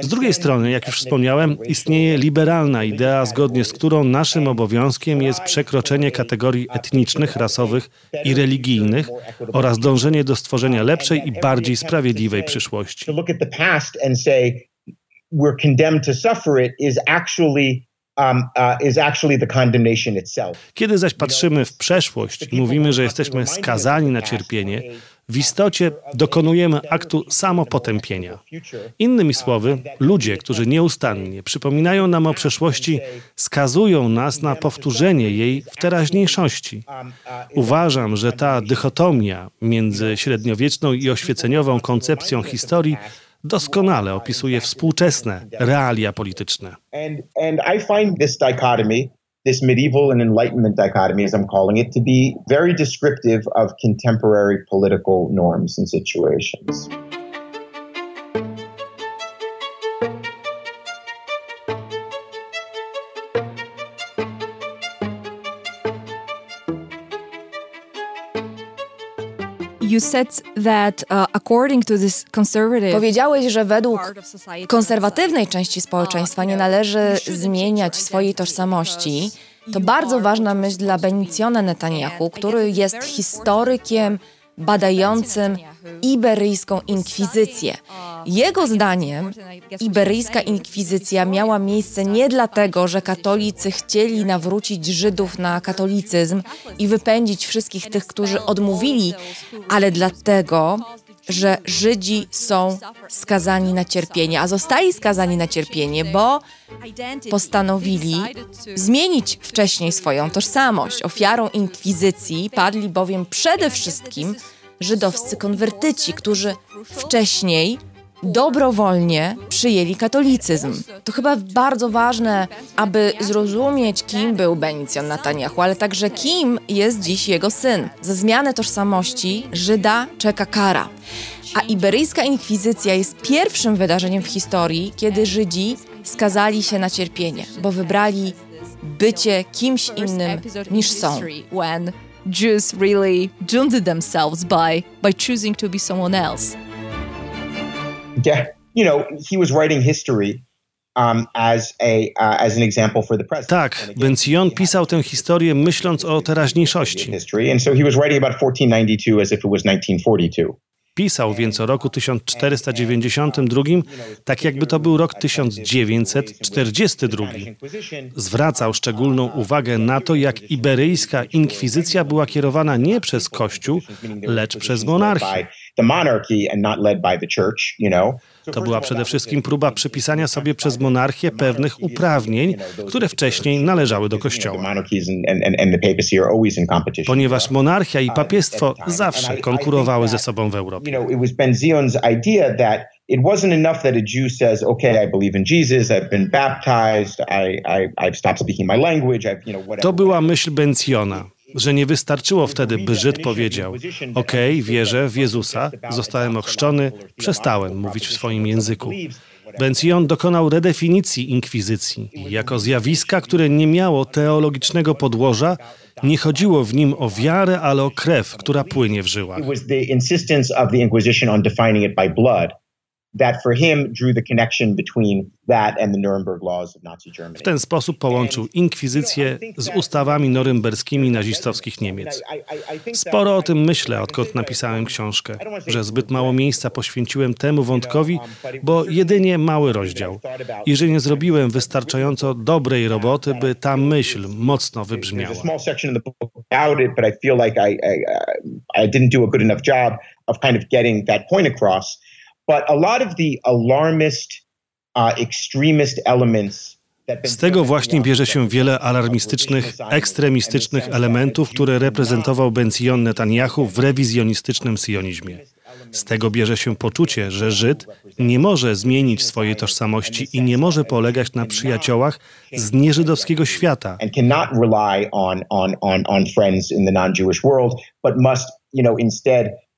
Z drugiej strony, jak już wspomniałem, istnieje liberalna idea, zgodnie z którą naszym obowiązkiem jest przekroczenie kategorii etnicznych, rasowych i religijnych oraz dążenie do stworzenia lepszej i bardziej sprawiedliwej przyszłości. Kiedy zaś patrzymy w przeszłość i mówimy, że jesteśmy skazani na cierpienie, w istocie dokonujemy aktu samopotępienia. Innymi słowy, ludzie, którzy nieustannie przypominają nam o przeszłości, skazują nas na powtórzenie jej w teraźniejszości. Uważam, że ta dychotomia między średniowieczną i oświeceniową koncepcją historii doskonale opisuje współczesne realia polityczne. I find this this medieval and enlightenment dichotomy, as I'm calling it, to be very descriptive of contemporary political norms and situations. You said that uh, according to this conservative Powiedziałeś, że według konserwatywnej części społeczeństwa nie należy zmieniać swojej tożsamości. To bardzo ważna myśl dla Benicjona Netanyahu, który jest historykiem badającym iberyjską inkwizycję. Jego zdaniem iberyjska inkwizycja miała miejsce nie dlatego, że katolicy chcieli nawrócić Żydów na katolicyzm i wypędzić wszystkich tych, którzy odmówili, ale dlatego, że Żydzi są skazani na cierpienie, a zostali skazani na cierpienie, bo postanowili zmienić wcześniej swoją tożsamość. Ofiarą inkwizycji padli bowiem przede wszystkim żydowscy konwertyci, którzy wcześniej dobrowolnie przyjęli katolicyzm. To chyba bardzo ważne, aby zrozumieć, kim był Benicjon Netanyahu, ale także kim jest dziś jego syn. Za zmianę tożsamości Żyda czeka kara. A iberyjska inkwizycja jest pierwszym wydarzeniem w historii, kiedy Żydzi skazali się na cierpienie, bo wybrali bycie kimś innym niż są. Jews really doomed themselves by by choosing to be someone else. Yeah, you know, he was writing history Um, as a, uh, as an example for the present. Tak, Bencion pisał tę historię myśląc o teraźniejszości. And so he was writing about 1492 as if it was 1942. Pisał więc o roku 1492, tak jakby to był rok 1942. Zwracał szczególną uwagę na to, jak iberyjska inkwizycja była kierowana nie przez Kościół, lecz przez monarchię. To była przede wszystkim próba przypisania sobie przez monarchię pewnych uprawnień, które wcześniej należały do Kościoła. Ponieważ monarchia i papiestwo zawsze konkurowały ze sobobą w Europie. It wasn't enough that a Jew says, "Okay, I believe in Jesus. I've been baptized. I, I, I've stopped speaking my language. I've, you know, whatever." To była myśl Benciona że nie wystarczyło wtedy, by Żyd powiedział: okay, wierzę w Jezusa, zostałem ochrzczony, przestałem mówić w swoim języku. Bencion dokonał redefinicji inkwizycji jako zjawiska, które nie miało teologicznego podłoża, nie chodziło w nim o wiarę, ale o krew, która płynie w żyłach. W ten sposób połączył inkwizycję z ustawami norymberskimi nazistowskich Niemiec. Sporo o tym myślę, odkąd napisałem książkę, że zbyt mało miejsca poświęciłem temu wątkowi, bo jedynie mały rozdział i że nie zrobiłem wystarczająco dobrej roboty, by ta myśl mocno wybrzmiała. of kind of getting that point across. But a lot of the alarmist, extremist elements z tego właśnie bierze się wiele alarmistycznych, ekstremistycznych elementów, które reprezentował Bencion Netanyahu w rewizjonistycznym sionizmie. Z tego bierze się poczucie, że Żyd nie może zmienić swojej tożsamości i nie może polegać na przyjaciołach z nieżydowskiego świata. And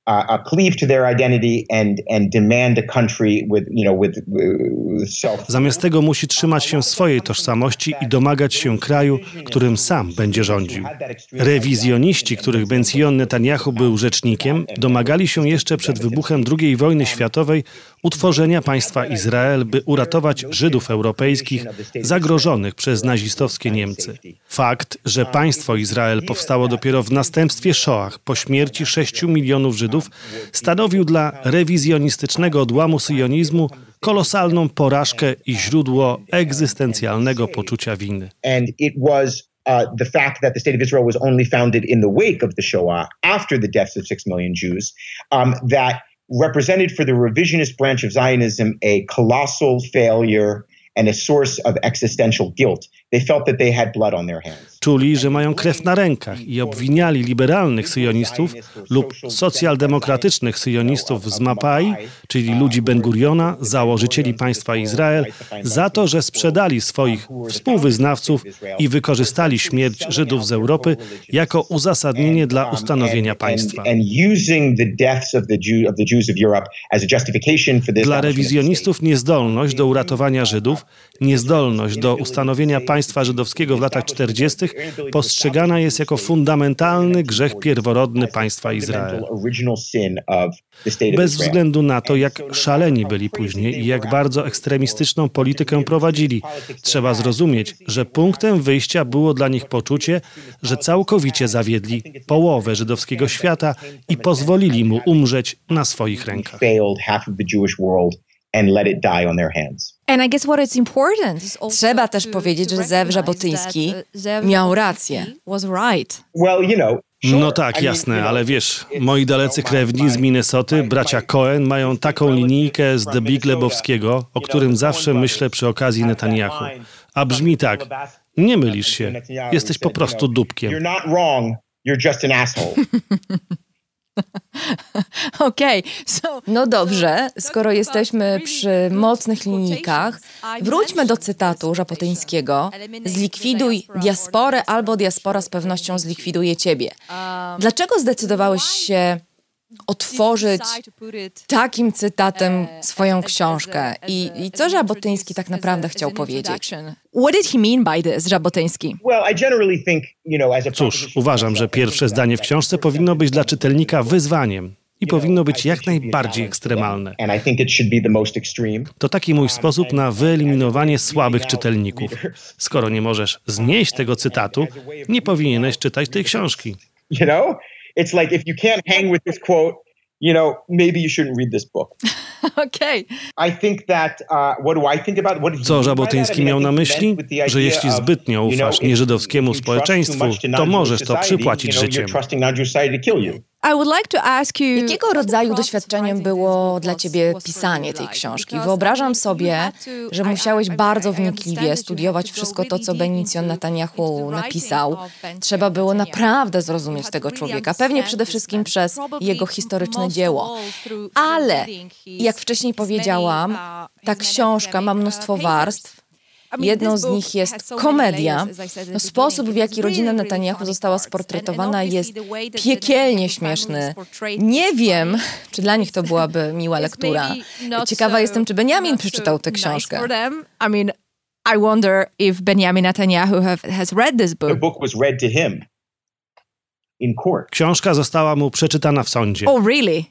instead uh, cleave to their identity and and demand a country with you know with, with self. Zamiast tego musi trzymać się swojej tożsamości i domagać się kraju, którym sam będzie rządził. Rewizjoniści, których Benzion Netanyahu był rzecznikiem, domagali się jeszcze przed wybuchem II wojny światowej utworzenia państwa Izrael, by uratować Żydów europejskich zagrożonych przez nazistowskie Niemcy. Fakt, że państwo Izrael powstało dopiero w następstwie Shoah po śmierci 6 milionów Żydów stanowił dla rewizjonistycznego odłamu syjonizmu kolosalną porażkę i źródło egzystencjalnego poczucia winy. Uh, the fact that the state of Israel was only founded in the wake of the Shoah, after the deaths of six million Jews, um, that represented for the revisionist branch of Zionism a colossal failure and a source of existential guilt. Czuli, że mają krew na rękach i obwiniali liberalnych syjonistów lub socjaldemokratycznych syjonistów z Mapai, czyli ludzi Ben-Guriona, założycieli państwa Izrael, za to, że sprzedali swoich współwyznawców i wykorzystali śmierć Żydów z Europy jako uzasadnienie dla ustanowienia państwa. Dla rewizjonistów niezdolność do uratowania Żydów, niezdolność do ustanowienia państwa żydowskiego w latach 40 postrzegana jest jako fundamentalny grzech pierworodny państwa Izrael. Bez względu na to, jak szaleni byli później i jak bardzo ekstremistyczną politykę prowadzili, trzeba zrozumieć, że punktem wyjścia było dla nich poczucie, że całkowicie zawiedli połowę żydowskiego świata i pozwolili mu umrzeć na swoich rękach and let it die on their hands. And I guess what it's important Trzeba też powiedzieć, że Zew Żabotyński uh, miał rację. Was right. Well, you know, no tak, jasne, ale wiesz, moi dalecy krewni z Minnesoty, bracia Cohen, mają taką linijkę z The Big Lebowskiego, o którym zawsze myślę przy okazji Netanyahu. A brzmi tak, nie mylisz się, jesteś po prostu dupkiem. You're not wrong, you're just an asshole. Okej, okay. no dobrze, skoro jesteśmy przy mocnych linijkach, wróćmy do cytatu Żapotyńskiego. Zlikwiduj diasporę albo diaspora z pewnością zlikwiduje ciebie. Dlaczego zdecydowałeś się otworzyć takim cytatem swoją książkę. I, I co Żabotyński tak naprawdę chciał powiedzieć? What did he mean by this, Żabotyński? Cóż, uważam, że pierwsze zdanie w książce powinno być dla czytelnika wyzwaniem i powinno być jak najbardziej ekstremalne. To taki mój sposób na wyeliminowanie słabych czytelników. Skoro nie możesz znieść tego cytatu, nie powinieneś czytać tej książki. It's like if you can't hang with this quote, you know, maybe you shouldn't read this book. okay. I think that, uh, what do I think about, what Co Żabotyński miał na myśli? Że jeśli zbytnio ufasz nieżydowskiemu społeczeństwu, to możesz to przypłacić życiem. Jakiego rodzaju doświadczeniem było dla ciebie pisanie tej książki? Wyobrażam sobie, że musiałeś bardzo wnikliwie studiować wszystko to, co Benicjon Netanyahu napisał. Trzeba było naprawdę zrozumieć tego człowieka, pewnie przede wszystkim przez jego historyczne dzieło. Ale, jak wcześniej powiedziałam, ta książka ma mnóstwo warstw, Jedną z nich jest komedia. No, sposób, w jaki rodzina Netanyahu została sportretowana, jest piekielnie śmieszny. Nie wiem, czy dla nich to byłaby miła lektura. Ciekawa jestem, czy Benjamin przeczytał tę książkę. I mean, I wonder if Benjamin Netanyahu have, has read this book. The book was read to him in court. Książka została mu przeczytana w sądzie. Oh, really?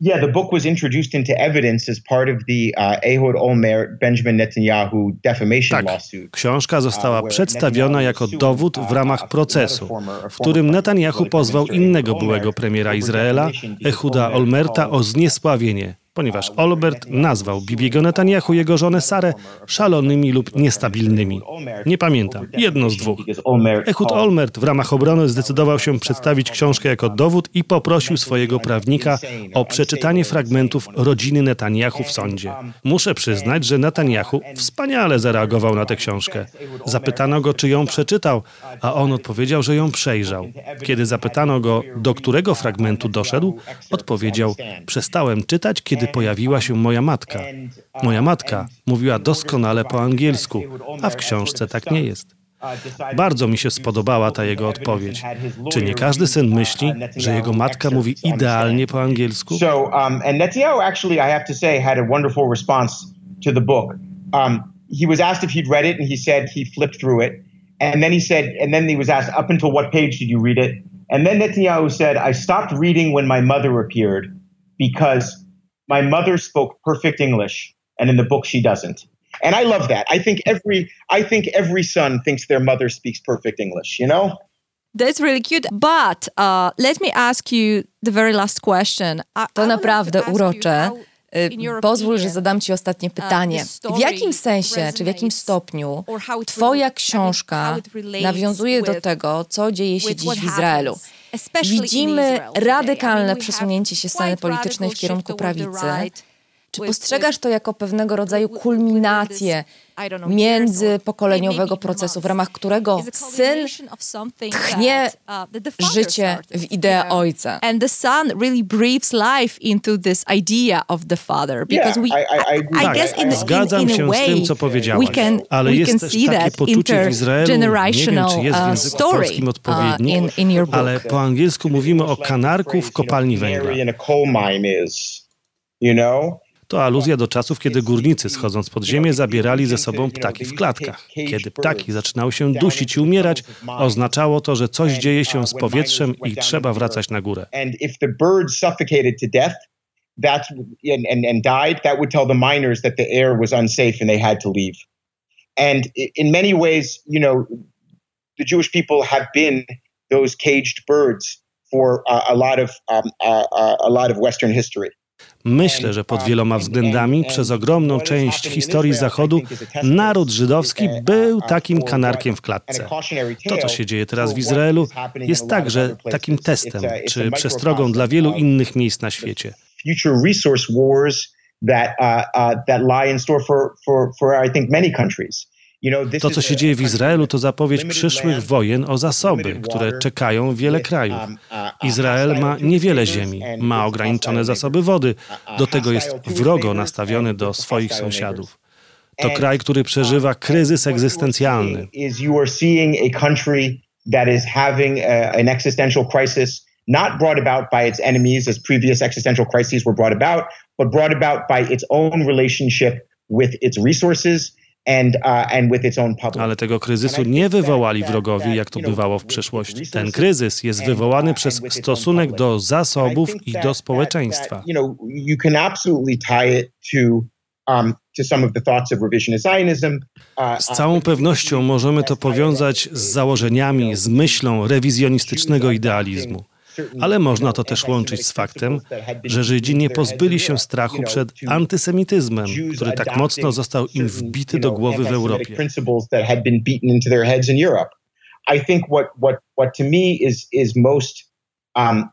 Yeah, the book was introduced into evidence as part of the uh, Ehud Olmert Benjamin Netanyahu defamation tak. lawsuit. Książka została uh, przedstawiona jako dowód w ramach procesu, w którym Netanyahu pozwał innego byłego premiera Izraela, Ehuda Olmerta, o zniesławienie ponieważ Olbert nazwał Bibiego Netanyahu jego żonę Sarę szalonymi lub niestabilnymi. Nie pamiętam, jedno z dwóch. Ehud Olmert w ramach obrony zdecydował się przedstawić książkę jako dowód i poprosił swojego prawnika o przeczytanie fragmentów rodziny Netanyahu w sądzie. Muszę przyznać, że Netanyahu wspaniale zareagował na tę książkę. Zapytano go, czy ją przeczytał, a on odpowiedział, że ją przejrzał. Kiedy zapytano go, do którego fragmentu doszedł, odpowiedział: Przestałem czytać, kiedy pojawiła się moja matka. Moja matka mówiła doskonale po angielsku, a w książce tak nie jest. Bardzo mi się spodobała ta jego odpowiedź. Czy nie każdy syn myśli, że jego matka mówi idealnie po angielsku? He was asked if he'd read it, and he said he flipped through it. And then he said, and then he was asked, up until what page did you read it? And then Netanyahu said, I stopped reading when my mother appeared because my mother spoke perfect English, and in the book she doesn't. And I love that. I think every I think every son thinks their mother speaks perfect English, you know? That's really cute. But uh, let me ask you the very last question. To naprawdę urocze. Y, pozwól, że zadam Ci ostatnie uh, pytanie. W jakim sensie, czy w jakim stopniu Twoja książka nawiązuje do tego, co dzieje się dziś w Izraelu? Widzimy radykalne przesunięcie się sceny politycznej w kierunku prawicy. Czy postrzegasz to jako pewnego rodzaju kulminację międzypokoleniowego procesu, w ramach którego syn tchnie uh, życie w ideę ojca. And the son really breathes life into this idea of the father. Because we, I, guess in, Zgadzam się z tym, co powiedziałaś, we can, ale we jest can też see takie poczucie w Izraelu, nie wiem, czy jest w języku uh, polskim odpowiedni, uh, ale po angielsku mówimy o kanarku w kopalni węgla. You know? To aluzja do czasów, kiedy górnicy schodząc pod ziemię zabierali ze sobą ptaki w klatkach. Kiedy ptaki zaczynały się dusić i umierać, oznaczało to, że coś dzieje się z powietrzem i trzeba wracać na górę. That and, and, and died, that would tell the miners that the air was unsafe and they had to leave. And in many ways, you know, the Jewish people have been those caged birds for a, a lot of um, a, a lot of Western history. Myślę, że pod wieloma względami przez ogromną część historii Zachodu naród żydowski był takim kanarkiem w klatce. To, co się dzieje teraz w Izraelu, jest także takim testem czy przestrogą dla wielu innych miejsc na świecie. That, uh, uh, that lie in store for, for, for I think many countries. To, co się dzieje w Izraelu, to zapowiedź przyszłych wojen o zasoby, które czekają wiele krajów. Um, uh, Izrael ma niewiele ziemi, ma ograniczone zasoby wody, do tego jest wrogo nastawiony do swoich sąsiadów. To kraj, który przeżywa kryzys egzystencjalny. that is having a, an existential crisis, not brought about by its enemies as previous existential crises were brought about, but brought about by its own relationship with its resources Uh, Ale tego kryzysu nie wywołali wrogowie, jak to bywało w przeszłości. Ten kryzys jest wywołany przez stosunek do zasobów i do społeczeństwa. Uh, z uh, całą pewnością możemy to powiązać z założeniami, z myślą rewizjonistycznego idealizmu. Ale można to też łączyć z faktem, że Żydzi nie pozbyli się strachu przed antysemityzmem, który tak mocno został im wbity do głowy w Europie. I think what what what to me is is most um?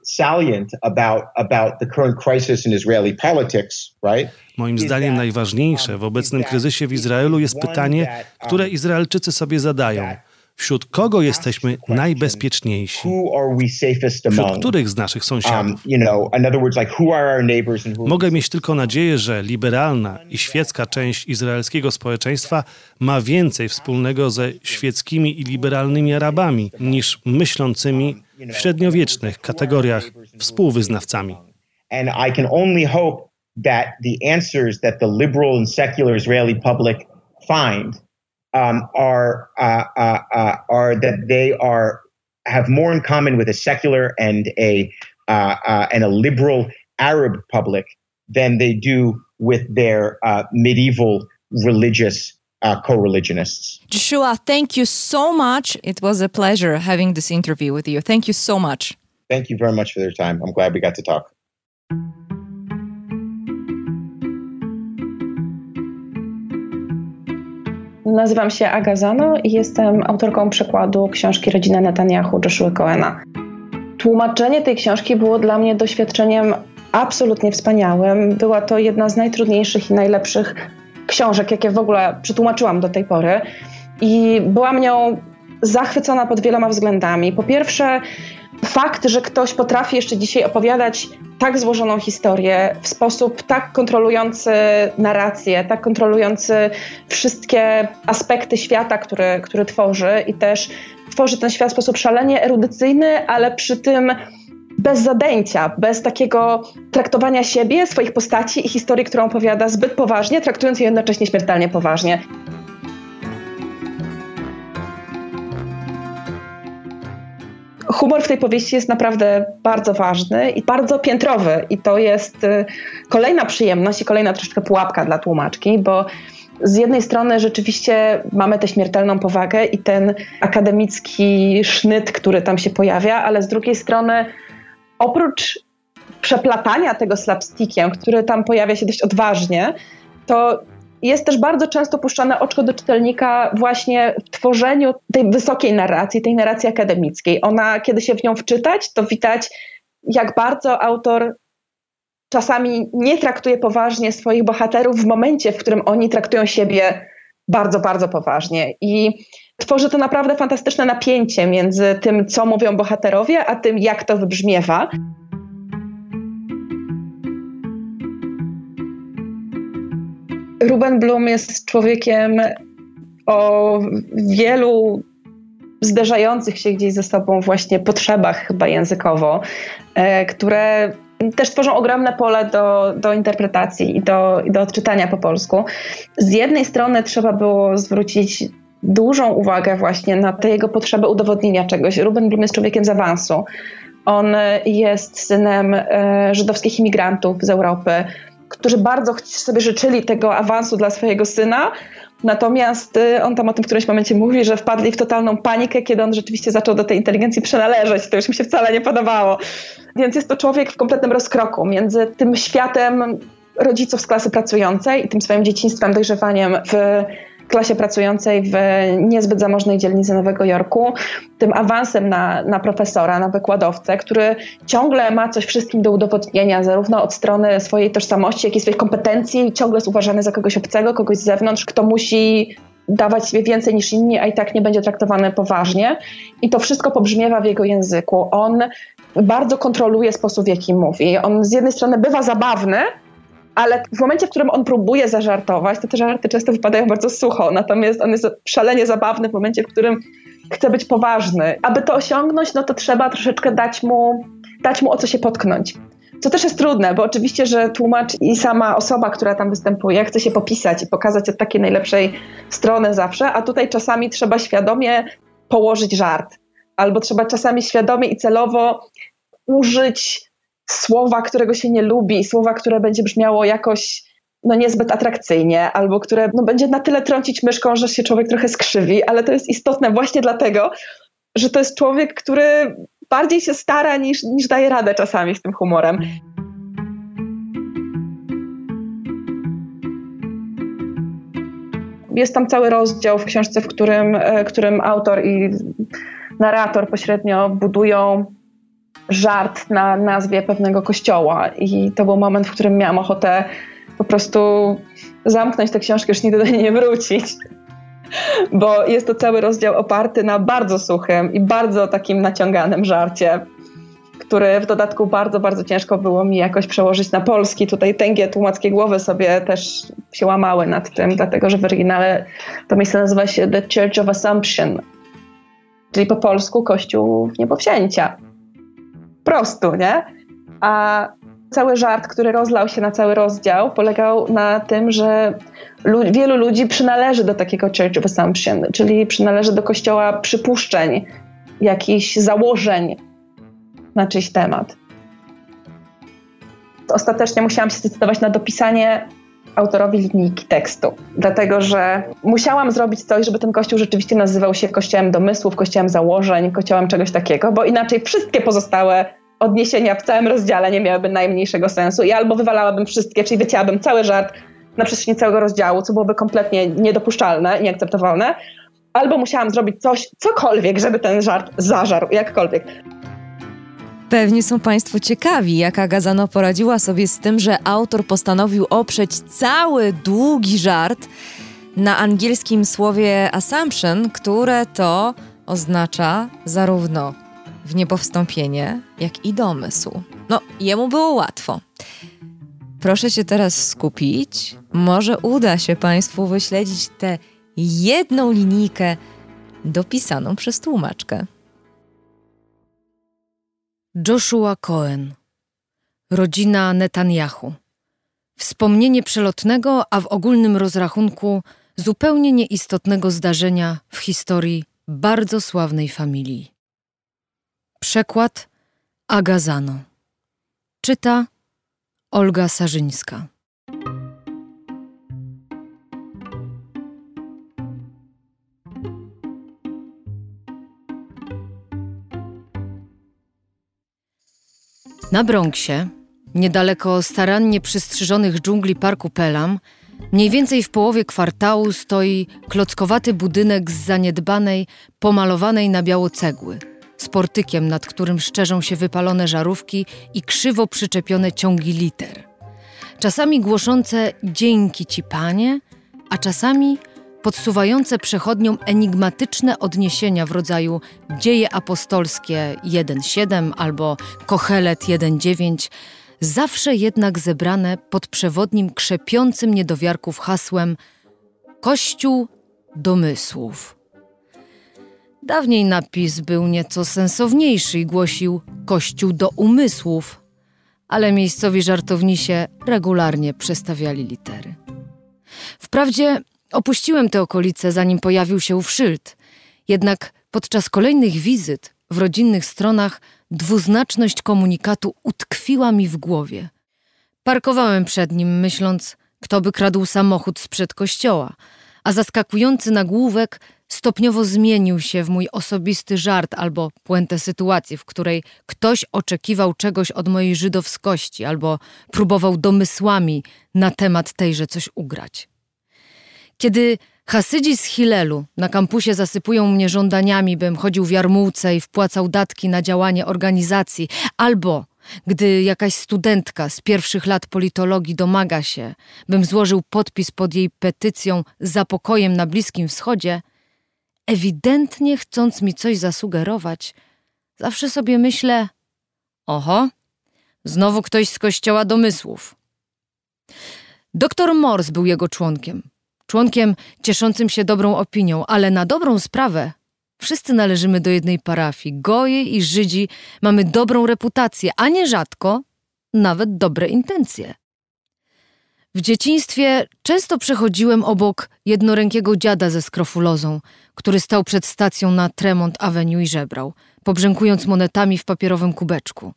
Moim zdaniem najważniejsze w obecnym kryzysie w Izraelu jest pytanie, które Izraelczycy sobie zadają. Wśród kogo jesteśmy najbezpieczniejsi? Wśród których z naszych sąsiadów? Um, Mogę mieć tylko nadzieję, że liberalna i świecka część izraelskiego społeczeństwa ma więcej wspólnego ze świeckimi i liberalnymi Arabami niż myślącymi w średniowiecznych kategoriach współwyznawcami. And I can only hope that the answers that the liberal and secular Israeli public find um, are uh, uh, uh, are that they are have more in common with a secular and a uh, uh, and a liberal Arab public than they do with their uh, medieval religious co-religionists. Joshua, thank you so much. It was a pleasure having this interview with you. Thank you so much. Thank you very much for your time. I'm glad we got to talk. Nazywam się Agazano i jestem autorką przekładu książki Rodzina Netanyahu Joshua Cohena. Tłumaczenie tej książki było dla mnie doświadczeniem absolutnie wspaniałym. Była to jedna z najtrudniejszych i najlepszych książek, jakie w ogóle przetłumaczyłam do tej pory. I byłam nią zachwycona pod wieloma względami. Po pierwsze, fakt, że ktoś potrafi jeszcze dzisiaj opowiadać tak złożoną historię w sposób tak kontrolujący narrację, tak kontrolujący wszystkie aspekty świata, który, który tworzy i też tworzy ten świat w sposób szalenie erudycyjny, ale przy tym bez zadęcia, bez takiego traktowania siebie, swoich postaci i historii, którą opowiada zbyt poważnie, traktując je jednocześnie śmiertelnie poważnie. Humor w tej powieści jest naprawdę bardzo ważny i bardzo piętrowy. I to jest y, kolejna przyjemność i kolejna troszeczkę pułapka dla tłumaczki, bo z jednej strony rzeczywiście mamy tę śmiertelną powagę i ten akademicki sznyt, który tam się pojawia, ale z drugiej strony oprócz przeplatania tego slapstickiem, który tam pojawia się dość odważnie, to jest też bardzo często puszczane oczko do czytelnika właśnie w tworzeniu tej wysokiej narracji, tej narracji akademickiej. Ona, kiedy się w nią wczytać, to widać, jak bardzo autor czasami nie traktuje poważnie swoich bohaterów w momencie, w którym oni traktują siebie bardzo, bardzo poważnie. I tworzy to naprawdę fantastyczne napięcie między tym, co mówią bohaterowie, a tym, jak to wybrzmiewa. Ruben Blum jest człowiekiem o wielu zderzających się gdzieś ze sobą właśnie potrzebach chyba językowo, e, które też tworzą ogromne pole do, do interpretacji i do, i do odczytania po polsku. Z jednej strony trzeba było zwrócić dużą uwagę właśnie na te jego potrzeby udowodnienia czegoś. Ruben Blum jest człowiekiem z awansu. On jest synem e, żydowskich imigrantów z Europy, którzy bardzo sobie życzyli tego awansu dla swojego syna. Natomiast y, on tam o tym w którymś momencie mówi, że wpadli w totalną panikę, kiedy on rzeczywiście zaczął do tej inteligencji przynależeć. To już mi się wcale nie podobało. Więc jest to człowiek w kompletnym rozkroku między tym światem rodziców z klasy pracującej i tym swoim dzieciństwem, dojrzewaniem w klasie pracującej w niezbyt zamożnej dzielnicy Nowego Jorku, tym awansem na, na profesora, na wykładowcę, który ciągle ma coś wszystkim do udowodnienia, zarówno od strony swojej tożsamości, jak i swoich kompetencji, ciągle jest uważany za kogoś obcego, kogoś z zewnątrz, kto musi dawać sobie więcej niż inni, a i tak nie będzie traktowany poważnie. I to wszystko pobrzmiewa w jego języku. On bardzo kontroluje sposób, w jaki mówi. On z jednej strony bywa zabawny, ale w momencie, w którym on próbuje zażartować, to te żarty często wypadają bardzo sucho, natomiast on jest szalenie zabawny w momencie, w którym chce być poważny. Aby to osiągnąć, no to trzeba troszeczkę dać mu, dać mu o co się potknąć. Co też jest trudne, bo oczywiście, że tłumacz i sama osoba, która tam występuje, chce się popisać i pokazać od takiej najlepszej strony zawsze, a tutaj czasami trzeba świadomie położyć żart, albo trzeba czasami świadomie i celowo użyć słowa, którego się nie lubi, słowa, które będzie brzmiało jakoś no niezbyt atrakcyjnie, albo które no, będzie na tyle trącić myszką, że się człowiek trochę skrzywi, ale to jest istotne właśnie dlatego, że to jest człowiek, który bardziej się stara niż, niż daje radę czasami z tym humorem. Jest tam cały rozdział w książce, w którym, e, którym autor i narrator pośrednio budują żart na nazwie pewnego kościoła. I to był moment, w którym miałam ochotę po prostu zamknąć tę książkę, już nigdy do niej nie wrócić. Bo jest to cały rozdział oparty na bardzo suchym i bardzo takim naciąganym żarcie, który w dodatku bardzo, bardzo ciężko było mi jakoś przełożyć na polski. Tutaj tęgie tłumackie głowy sobie też się łamały nad tym, dlatego że w oryginale to miejsce nazywa się The Church of Assumption, czyli po polsku Kościół Niebowzięcia prostu, nie? A cały żart, który rozlał się na cały rozdział, polegał na tym, że lu wielu ludzi przynależy do takiego Church of Assumption, czyli przynależy do kościoła przypuszczeń, jakichś założeń na czyjś temat. Ostatecznie musiałam się zdecydować na dopisanie autorowi linijki tekstu, dlatego że musiałam zrobić coś, żeby ten kościół rzeczywiście nazywał się kościołem domysłów, kościołem założeń, kościołem czegoś takiego, bo inaczej wszystkie pozostałe odniesienia w całym rozdziale nie miałyby najmniejszego sensu i albo wywalałabym wszystkie, czyli wycięłabym cały żart, na przestrzeni całego rozdziału, co byłoby kompletnie niedopuszczalne, nieakceptowalne, albo musiałam zrobić coś, cokolwiek, żeby ten żart zażarł, jakkolwiek. Pewnie są Państwo ciekawi, jak Agazano poradziła sobie z tym, że autor postanowił oprzeć cały długi żart na angielskim słowie assumption, które to oznacza zarówno w niepowstąpienie, jak i domysł. No, jemu było łatwo. Proszę się teraz skupić. Może uda się Państwu wyśledzić tę jedną linijkę dopisaną przez tłumaczkę. Joshua Cohen. Rodzina Netanyahu. Wspomnienie przelotnego, a w ogólnym rozrachunku zupełnie nieistotnego zdarzenia w historii bardzo sławnej familii. Przekład Agazano. Czyta Olga Sarzyńska. Na Bronxie, niedaleko starannie przystrzyżonych dżungli parku Pelam, mniej więcej w połowie kwartału stoi klockowaty budynek z zaniedbanej, pomalowanej na biało cegły, z portykiem, nad którym szczerzą się wypalone żarówki i krzywo przyczepione ciągi liter. Czasami głoszące dzięki ci panie, a czasami podsuwające przechodniom enigmatyczne odniesienia w rodzaju Dzieje apostolskie 1.7 albo Kochelet 1.9, zawsze jednak zebrane pod przewodnim krzepiącym niedowiarków hasłem Kościół domysłów. Dawniej napis był nieco sensowniejszy i głosił Kościół do umysłów, ale miejscowi żartownisie regularnie przestawiali litery. Wprawdzie Opuściłem te okolice, zanim pojawił się ów szyld. Jednak podczas kolejnych wizyt w rodzinnych stronach dwuznaczność komunikatu utkwiła mi w głowie. Parkowałem przed nim, myśląc, kto by kradł samochód sprzed kościoła, a zaskakujący nagłówek stopniowo zmienił się w mój osobisty żart albo puentę sytuacji, w której ktoś oczekiwał czegoś od mojej żydowskości albo próbował domysłami na temat tejże coś ugrać. Kiedy Hasydzi z Hilelu na kampusie zasypują mnie żądaniami, bym chodził w jarmułce i wpłacał datki na działanie organizacji, albo gdy jakaś studentka z pierwszych lat politologii domaga się, bym złożył podpis pod jej petycją za pokojem na Bliskim Wschodzie, ewidentnie chcąc mi coś zasugerować, zawsze sobie myślę: oho, znowu ktoś z kościoła domysłów. Doktor Morse był jego członkiem członkiem cieszącym się dobrą opinią, ale na dobrą sprawę wszyscy należymy do jednej parafii. Goje i Żydzi mamy dobrą reputację, a nierzadko nawet dobre intencje. W dzieciństwie często przechodziłem obok jednorękiego dziada ze skrofulozą, który stał przed stacją na Tremont Avenue i żebrał, pobrzękując monetami w papierowym kubeczku.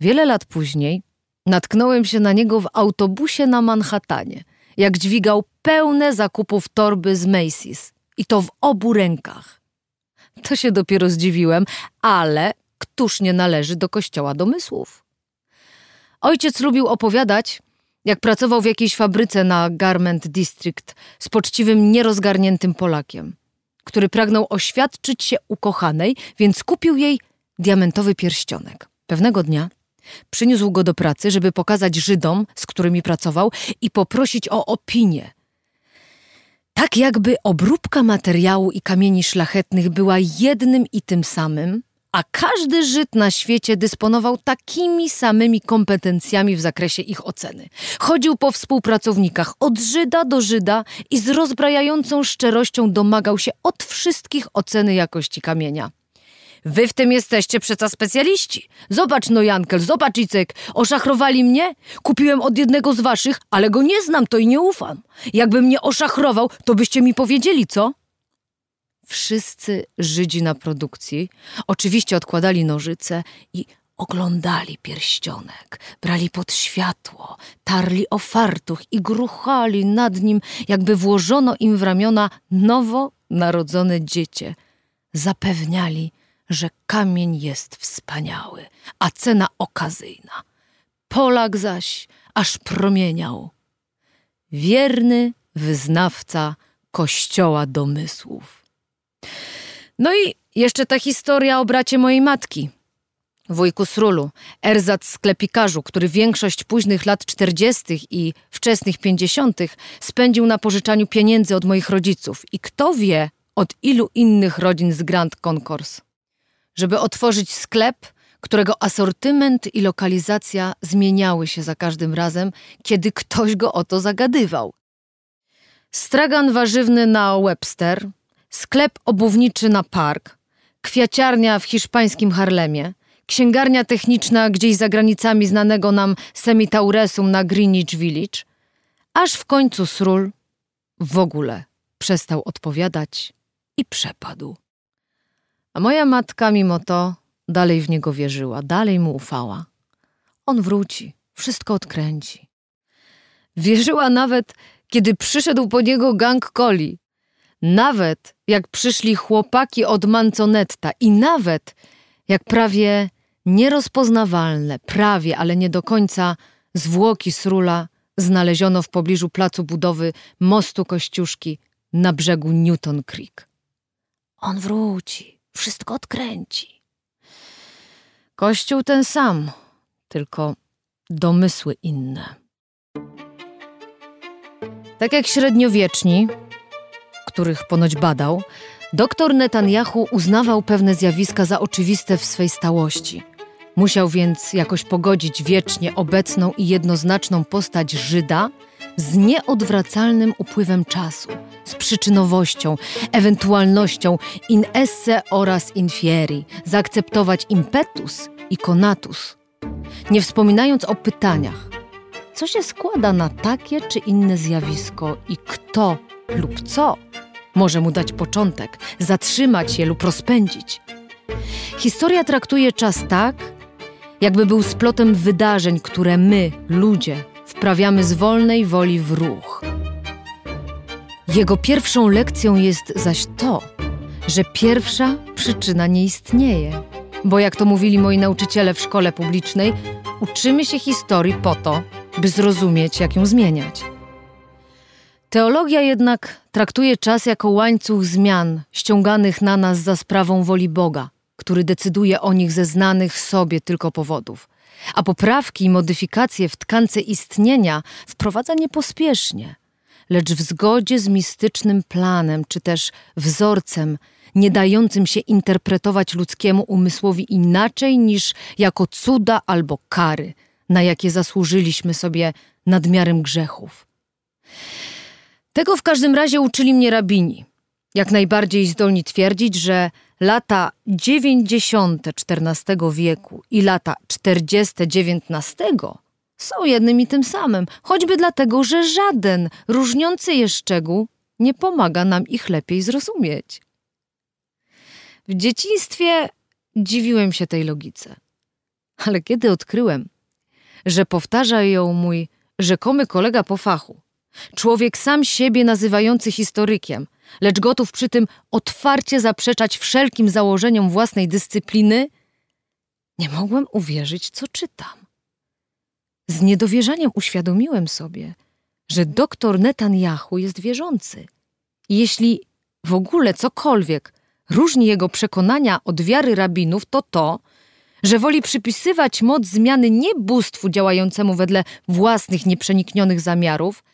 Wiele lat później natknąłem się na niego w autobusie na Manhattanie – jak dźwigał pełne zakupów torby z Macy's i to w obu rękach. To się dopiero zdziwiłem, ale któż nie należy do kościoła domysłów? Ojciec lubił opowiadać, jak pracował w jakiejś fabryce na Garment District z poczciwym, nierozgarniętym Polakiem, który pragnął oświadczyć się ukochanej, więc kupił jej diamentowy pierścionek. Pewnego dnia Przyniósł go do pracy, żeby pokazać Żydom, z którymi pracował, i poprosić o opinię. Tak jakby obróbka materiału i kamieni szlachetnych była jednym i tym samym, a każdy Żyd na świecie dysponował takimi samymi kompetencjami w zakresie ich oceny. Chodził po współpracownikach od Żyda do Żyda i z rozbrajającą szczerością domagał się od wszystkich oceny jakości kamienia. Wy w tym jesteście przeca specjaliści. Zobacz no Jankel, zobacz Icek, oszachrowali mnie? Kupiłem od jednego z waszych, ale go nie znam, to i nie ufam. Jakby mnie oszachrował, to byście mi powiedzieli, co? Wszyscy Żydzi na produkcji oczywiście odkładali nożyce i oglądali pierścionek, brali pod światło, tarli o fartuch i gruchali nad nim, jakby włożono im w ramiona nowo narodzone dziecię. Zapewniali, że kamień jest wspaniały, a cena okazyjna. Polak zaś aż promieniał. wierny wyznawca kościoła domysłów. No i jeszcze ta historia o bracie mojej matki, wujku Srulu, erzat sklepikarzu, który większość późnych lat czterdziestych i wczesnych pięćdziesiątych spędził na pożyczaniu pieniędzy od moich rodziców i kto wie od ilu innych rodzin z Grand Concourse. Żeby otworzyć sklep, którego asortyment i lokalizacja zmieniały się za każdym razem, kiedy ktoś go o to zagadywał. Stragan warzywny na Webster, sklep obuwniczy na Park, kwiaciarnia w hiszpańskim Harlemie, księgarnia techniczna gdzieś za granicami znanego nam Semitauresum na Greenwich Village, aż w końcu Sról w ogóle przestał odpowiadać i przepadł. A moja matka mimo to dalej w niego wierzyła, dalej mu ufała. On wróci, wszystko odkręci. Wierzyła nawet, kiedy przyszedł po niego gang coli. Nawet jak przyszli chłopaki od Manconetta i nawet jak prawie nierozpoznawalne, prawie, ale nie do końca zwłoki Srula znaleziono w pobliżu placu budowy mostu Kościuszki na brzegu Newton Creek. On wróci, wszystko odkręci. Kościół ten sam, tylko domysły inne. Tak jak średniowieczni, których ponoć badał, doktor Netanyahu uznawał pewne zjawiska za oczywiste w swej stałości. Musiał więc jakoś pogodzić wiecznie obecną i jednoznaczną postać Żyda z nieodwracalnym upływem czasu, z przyczynowością, ewentualnością in esse oraz in fieri, zaakceptować impetus i konatus, nie wspominając o pytaniach, co się składa na takie czy inne zjawisko i kto lub co może mu dać początek, zatrzymać je lub rozpędzić. Historia traktuje czas tak, jakby był splotem wydarzeń, które my, ludzie, wprawiamy z wolnej woli w ruch. Jego pierwszą lekcją jest zaś to, że pierwsza przyczyna nie istnieje. Bo jak to mówili moi nauczyciele w szkole publicznej, uczymy się historii po to, by zrozumieć, jak ją zmieniać. Teologia jednak traktuje czas jako łańcuch zmian ściąganych na nas za sprawą woli Boga, który decyduje o nich ze znanych sobie tylko powodów. A poprawki i modyfikacje w tkance istnienia wprowadza niepospiesznie, lecz w zgodzie z mistycznym planem czy też wzorcem, nie dającym się interpretować ludzkiemu umysłowi inaczej niż jako cuda albo kary, na jakie zasłużyliśmy sobie nadmiarem grzechów. Tego w każdym razie uczyli mnie rabini. Jak najbardziej zdolni twierdzić, że lata 90. XIV wieku i lata 40. XIX są jednym i tym samym, choćby dlatego, że żaden różniący je szczegół nie pomaga nam ich lepiej zrozumieć. W dzieciństwie dziwiłem się tej logice, ale kiedy odkryłem, że powtarza ją mój rzekomy kolega po fachu, człowiek sam siebie nazywający historykiem, lecz gotów przy tym otwarcie zaprzeczać wszelkim założeniom własnej dyscypliny, nie mogłem uwierzyć, co czytam. Z niedowierzaniem uświadomiłem sobie, że doktor Netanyahu jest wierzący. Jeśli w ogóle cokolwiek różni jego przekonania od wiary rabinów, to to, że woli przypisywać moc zmiany nie bóstwu działającemu wedle własnych nieprzeniknionych zamiarów,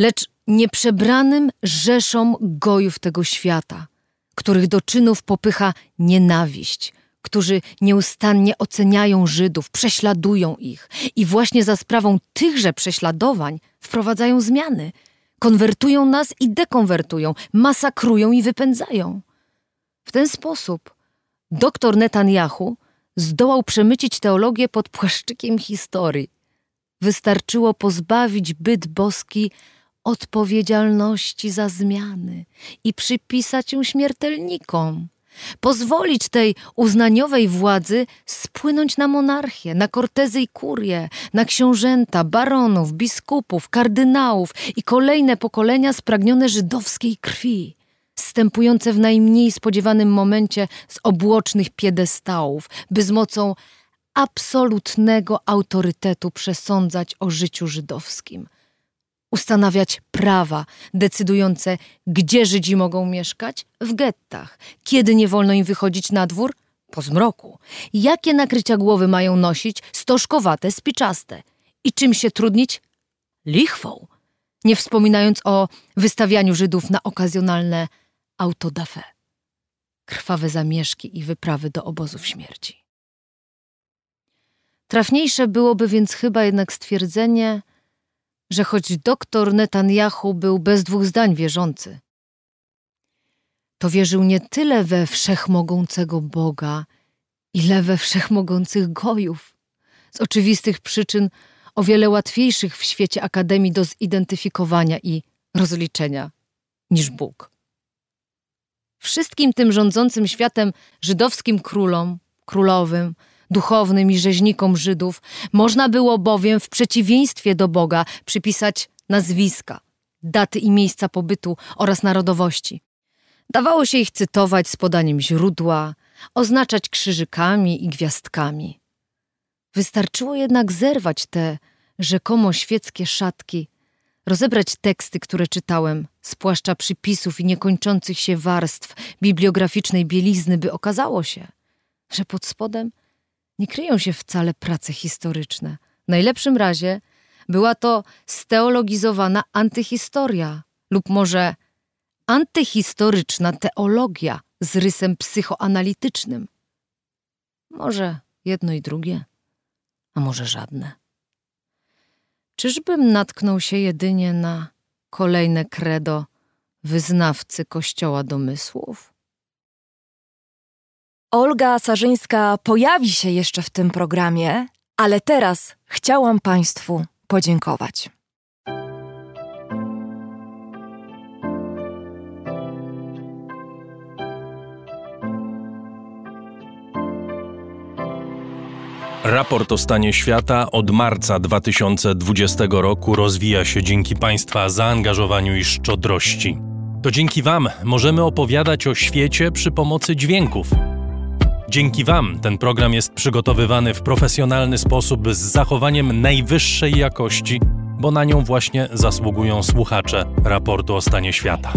lecz nieprzebranym rzeszom gojów tego świata, których do czynów popycha nienawiść, którzy nieustannie oceniają Żydów, prześladują ich i właśnie za sprawą tychże prześladowań wprowadzają zmiany, konwertują nas i dekonwertują, masakrują i wypędzają. W ten sposób doktor Netanyahu zdołał przemycić teologię pod płaszczykiem historii. Wystarczyło pozbawić byt boski odpowiedzialności za zmiany i przypisać ją śmiertelnikom. Pozwolić tej uznaniowej władzy spłynąć na monarchię, na kortezy i kurie, na książęta, baronów, biskupów, kardynałów i kolejne pokolenia spragnione żydowskiej krwi, stępujące w najmniej spodziewanym momencie z obłocznych piedestałów, by z mocą absolutnego autorytetu przesądzać o życiu żydowskim – ustanawiać prawa decydujące, gdzie Żydzi mogą mieszkać? W gettach, kiedy nie wolno im wychodzić na dwór? Po zmroku, jakie nakrycia głowy mają nosić stożkowate, spiczaste? I czym się trudnić? Lichwą, nie wspominając o wystawianiu Żydów na okazjonalne autodafé, krwawe zamieszki i wyprawy do obozów śmierci. Trafniejsze byłoby więc chyba jednak stwierdzenie, że choć doktor Netanyahu był bez dwóch zdań wierzący, to wierzył nie tyle we wszechmogącego Boga, ile we wszechmogących gojów. Z oczywistych przyczyn o wiele łatwiejszych w świecie akademii do zidentyfikowania i rozliczenia niż Bóg. Wszystkim tym rządzącym światem żydowskim królom, królowym, duchownym i rzeźnikom Żydów można było bowiem w przeciwieństwie do Boga przypisać nazwiska, daty i miejsca pobytu oraz narodowości. Dawało się ich cytować z podaniem źródła, oznaczać krzyżykami i gwiazdkami. Wystarczyło jednak zerwać te rzekomo świeckie szatki, rozebrać teksty, które czytałem, z płaszcza przypisów i niekończących się warstw bibliograficznej bielizny, by okazało się, że pod spodem nie kryją się wcale prace historyczne. W najlepszym razie była to steologizowana antyhistoria lub może antyhistoryczna teologia z rysem psychoanalitycznym. Może jedno i drugie, a może żadne. Czyżbym natknął się jedynie na kolejne credo wyznawcy Kościoła domysłów? Olga Sarzyńska pojawi się jeszcze w tym programie, ale teraz chciałam Państwu podziękować. Raport o stanie świata od marca 2020 roku rozwija się dzięki Państwa zaangażowaniu i szczodrości. To dzięki Wam możemy opowiadać o świecie przy pomocy dźwięków. Dzięki Wam ten program jest przygotowywany w profesjonalny sposób z zachowaniem najwyższej jakości, bo na nią właśnie zasługują słuchacze raportu o stanie świata.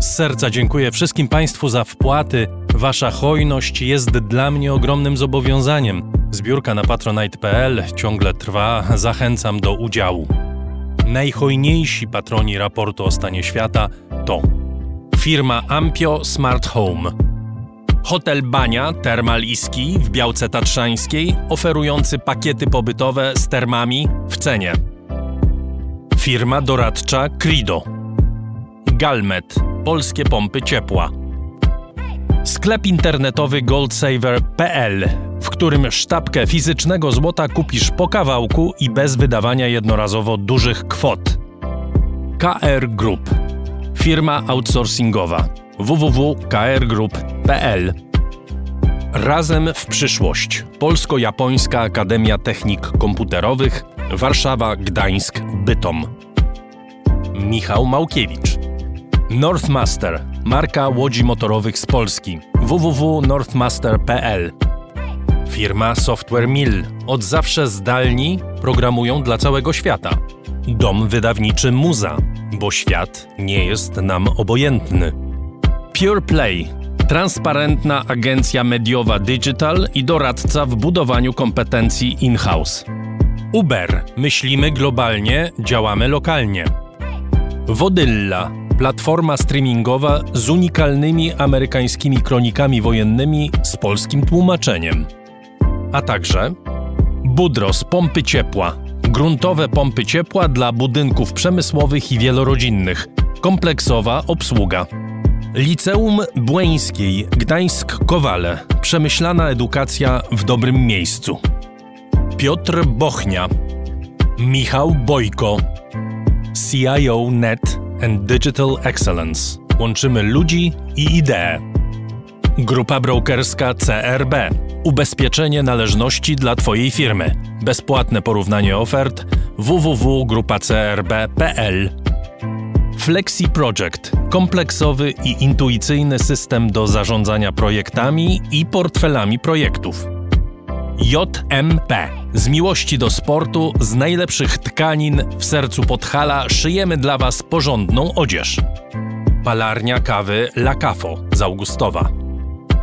Z serca dziękuję wszystkim Państwu za wpłaty. Wasza hojność jest dla mnie ogromnym zobowiązaniem. Zbiórka na patronite.pl ciągle trwa, zachęcam do udziału. Najhojniejsi patroni raportu o stanie świata to firma Ampio Smart Home, hotel Bania Termal w Białce Tatrzańskiej, oferujący pakiety pobytowe z termami w cenie. Firma doradcza Crido, Galmet, polskie pompy ciepła. Sklep internetowy goldsaver.pl, w którym sztabkę fizycznego złota kupisz po kawałku i bez wydawania jednorazowo dużych kwot. KR Group. Firma outsourcingowa www.krgroup.pl Razem w przyszłość. Polsko-Japońska Akademia Technik Komputerowych Warszawa, Gdańsk, Bytom. Michał Małkiewicz. Northmaster, marka łodzi motorowych z Polski. www.northmaster.pl Firma Software Mill. Od zawsze zdalni programują dla całego świata. Dom wydawniczy Muza, bo świat nie jest nam obojętny. Pure Play. Transparentna agencja mediowa digital i doradca w budowaniu kompetencji in-house. Uber. Myślimy globalnie, działamy lokalnie. Wodylla platforma streamingowa z unikalnymi amerykańskimi kronikami wojennymi z polskim tłumaczeniem. A także Budros pompy ciepła, gruntowe pompy ciepła dla budynków przemysłowych i wielorodzinnych, kompleksowa obsługa. Liceum Błeńskiej Gdańsk-Kowale, przemyślana edukacja w dobrym miejscu. Piotr Bochnia, Michał Bojko, CIO Net and Digital Excellence. Łączymy ludzi i idee. Grupa brokerska CRB. Ubezpieczenie należności dla Twojej firmy. Bezpłatne porównanie ofert www.grupacrb.pl Flexi Project. Kompleksowy i intuicyjny system do zarządzania projektami i portfelami projektów. JMP Z miłości do sportu, z najlepszych tkanin w sercu Podhala szyjemy dla Was porządną odzież. Palarnia kawy La Cafo z Augustowa.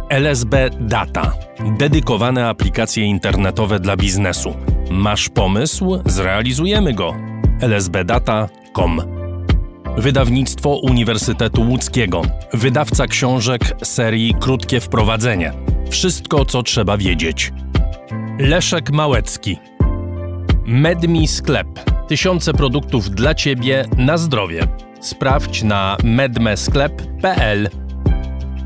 LSB Data. Dedykowane aplikacje internetowe dla biznesu. Masz pomysł? Zrealizujemy go. lsbdata.com Wydawnictwo Uniwersytetu Łódzkiego. Wydawca książek serii Krótkie Wprowadzenie. Wszystko, co trzeba wiedzieć. Leszek Małecki. Medmi Sklep. Tysiące produktów dla Ciebie na zdrowie. Sprawdź na medmesklep.pl.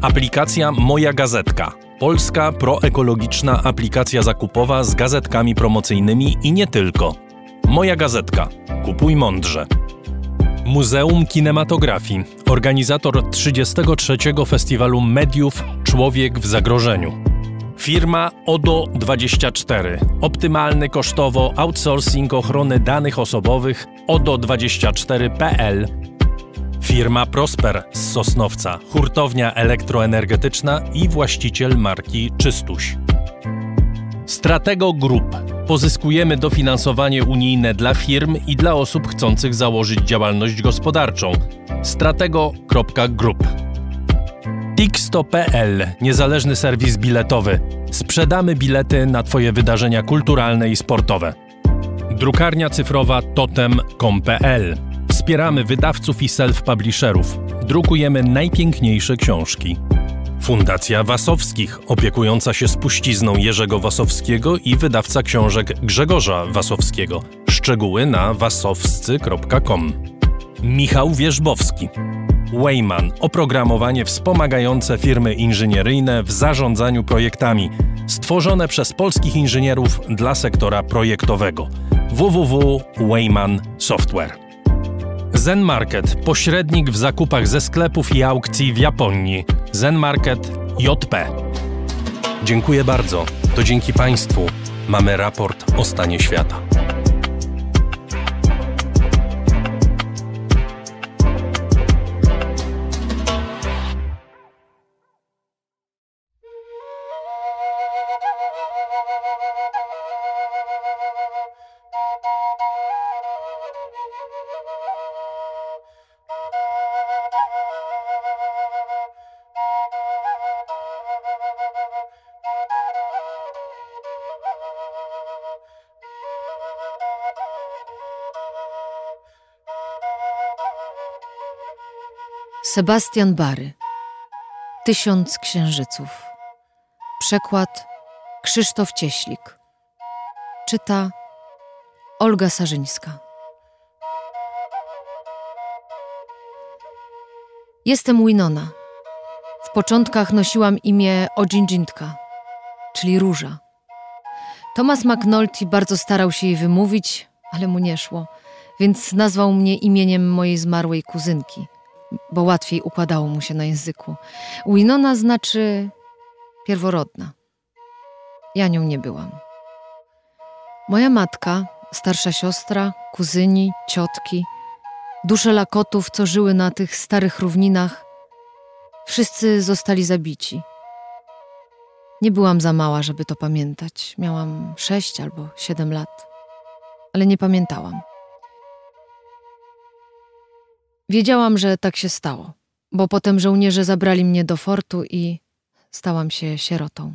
Aplikacja Moja Gazetka. Polska proekologiczna aplikacja zakupowa z gazetkami promocyjnymi i nie tylko. Moja Gazetka. Kupuj mądrze. Muzeum Kinematografii. Organizator 33. Festiwalu Mediów Człowiek w Zagrożeniu. Firma ODO24. Optymalny kosztowo outsourcing ochrony danych osobowych ODO24.pl. Firma Prosper z Sosnowca, hurtownia elektroenergetyczna i właściciel marki Czystuś. Stratego Group. Pozyskujemy dofinansowanie unijne dla firm i dla osób chcących założyć działalność gospodarczą. Stratego.group. Tixto.pl, niezależny serwis biletowy. Sprzedamy bilety na Twoje wydarzenia kulturalne i sportowe. Drukarnia cyfrowa totem.com.pl. Wspieramy wydawców i self-publisherów. Drukujemy najpiękniejsze książki. Fundacja Wasowskich, opiekująca się spuścizną Jerzego Wasowskiego i wydawca książek Grzegorza Wasowskiego. Szczegóły na wasowscy.com. Michał Wierzbowski. Wayman oprogramowanie wspomagające firmy inżynieryjne w zarządzaniu projektami, stworzone przez polskich inżynierów dla sektora projektowego. www.wayman Software. Zen Market pośrednik w zakupach ze sklepów i aukcji w Japonii. Zen Market JP. Dziękuję bardzo. To dzięki Państwu mamy raport o stanie świata. Sebastian Bary. Tysiąc księżyców. Przekład Krzysztof Cieślik. Czyta Olga Sarzyńska. Jestem Winona. W początkach nosiłam imię Ojinjintka, czyli róża. Thomas McNulty bardzo starał się jej wymówić, ale mu nie szło, więc nazwał mnie imieniem mojej zmarłej kuzynki – bo łatwiej układało mu się na języku. Winona znaczy pierworodna. Ja nią nie byłam. Moja matka, starsza siostra, kuzyni, ciotki, dusze lakotów, co żyły na tych starych równinach, wszyscy zostali zabici. Nie byłam za mała, żeby to pamiętać. Miałam sześć albo siedem lat, ale nie pamiętałam. Wiedziałam, że tak się stało, bo potem żołnierze zabrali mnie do fortu i stałam się sierotą.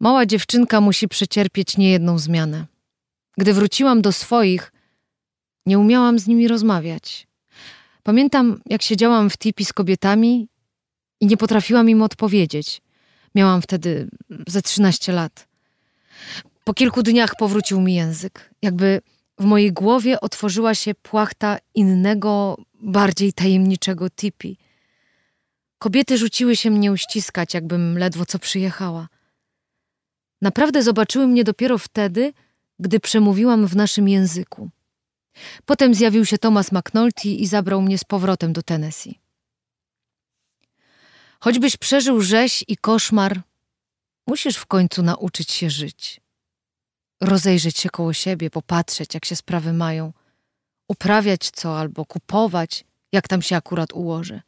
Mała dziewczynka musi przecierpieć niejedną zmianę. Gdy wróciłam do swoich, nie umiałam z nimi rozmawiać. Pamiętam, jak siedziałam w tipi z kobietami i nie potrafiłam im odpowiedzieć. Miałam wtedy ze trzynaście lat. Po kilku dniach powrócił mi język, jakby w mojej głowie otworzyła się płachta innego, bardziej tajemniczego tipi. Kobiety rzuciły się mnie uściskać, jakbym ledwo co przyjechała. Naprawdę zobaczyły mnie dopiero wtedy, gdy przemówiłam w naszym języku. Potem zjawił się Thomas McNulty i zabrał mnie z powrotem do Tennessee. Choćbyś przeżył rzeź i koszmar, musisz w końcu nauczyć się żyć rozejrzeć się koło siebie, popatrzeć, jak się sprawy mają, uprawiać co albo kupować, jak tam się akurat ułoży.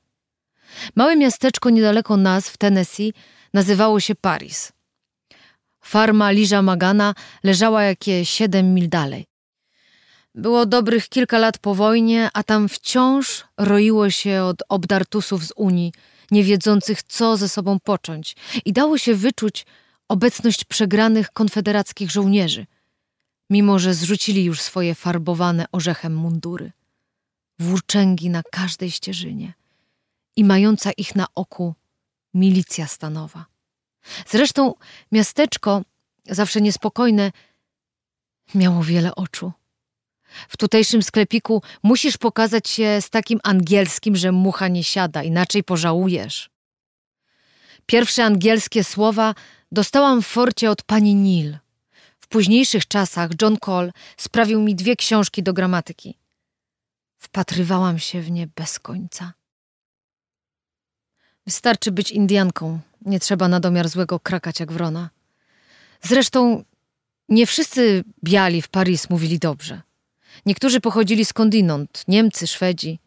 Małe miasteczko niedaleko nas w Tennessee nazywało się Paris. Farma Liża Magana leżała jakieś siedem mil dalej. Było dobrych kilka lat po wojnie, a tam wciąż roiło się od obdartusów z Unii, nie wiedzących, co ze sobą począć, i dało się wyczuć obecność przegranych konfederackich żołnierzy, mimo że zrzucili już swoje farbowane orzechem mundury. Włóczęgi na każdej ścieżynie i mająca ich na oku milicja stanowa. Zresztą miasteczko, zawsze niespokojne, miało wiele oczu. W tutejszym sklepiku musisz pokazać się z takim angielskim, że mucha nie siada, inaczej pożałujesz. Pierwsze angielskie słowa dostałam w forcie od pani Neil. W późniejszych czasach John Cole sprawił mi dwie książki do gramatyki. Wpatrywałam się w nie bez końca. Wystarczy być Indianką, nie trzeba na domiar złego krakać jak wrona. Zresztą nie wszyscy biali w Paris mówili dobrze. Niektórzy pochodzili skądinąd, Niemcy, Szwedzi.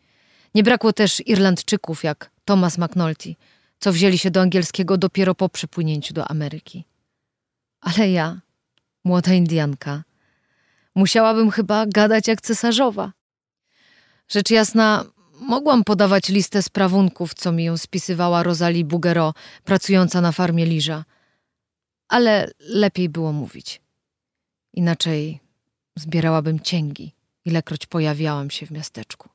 Nie brakło też Irlandczyków jak Thomas McNulty, co wzięli się do angielskiego dopiero po przypłynięciu do Ameryki. Ale ja, młoda Indianka, musiałabym chyba gadać jak cesarzowa. Rzecz jasna, mogłam podawać listę sprawunków, co mi ją spisywała Rosalie Bugero, pracująca na farmie Liża. Ale lepiej było mówić. Inaczej zbierałabym cięgi ilekroć pojawiałam się w miasteczku.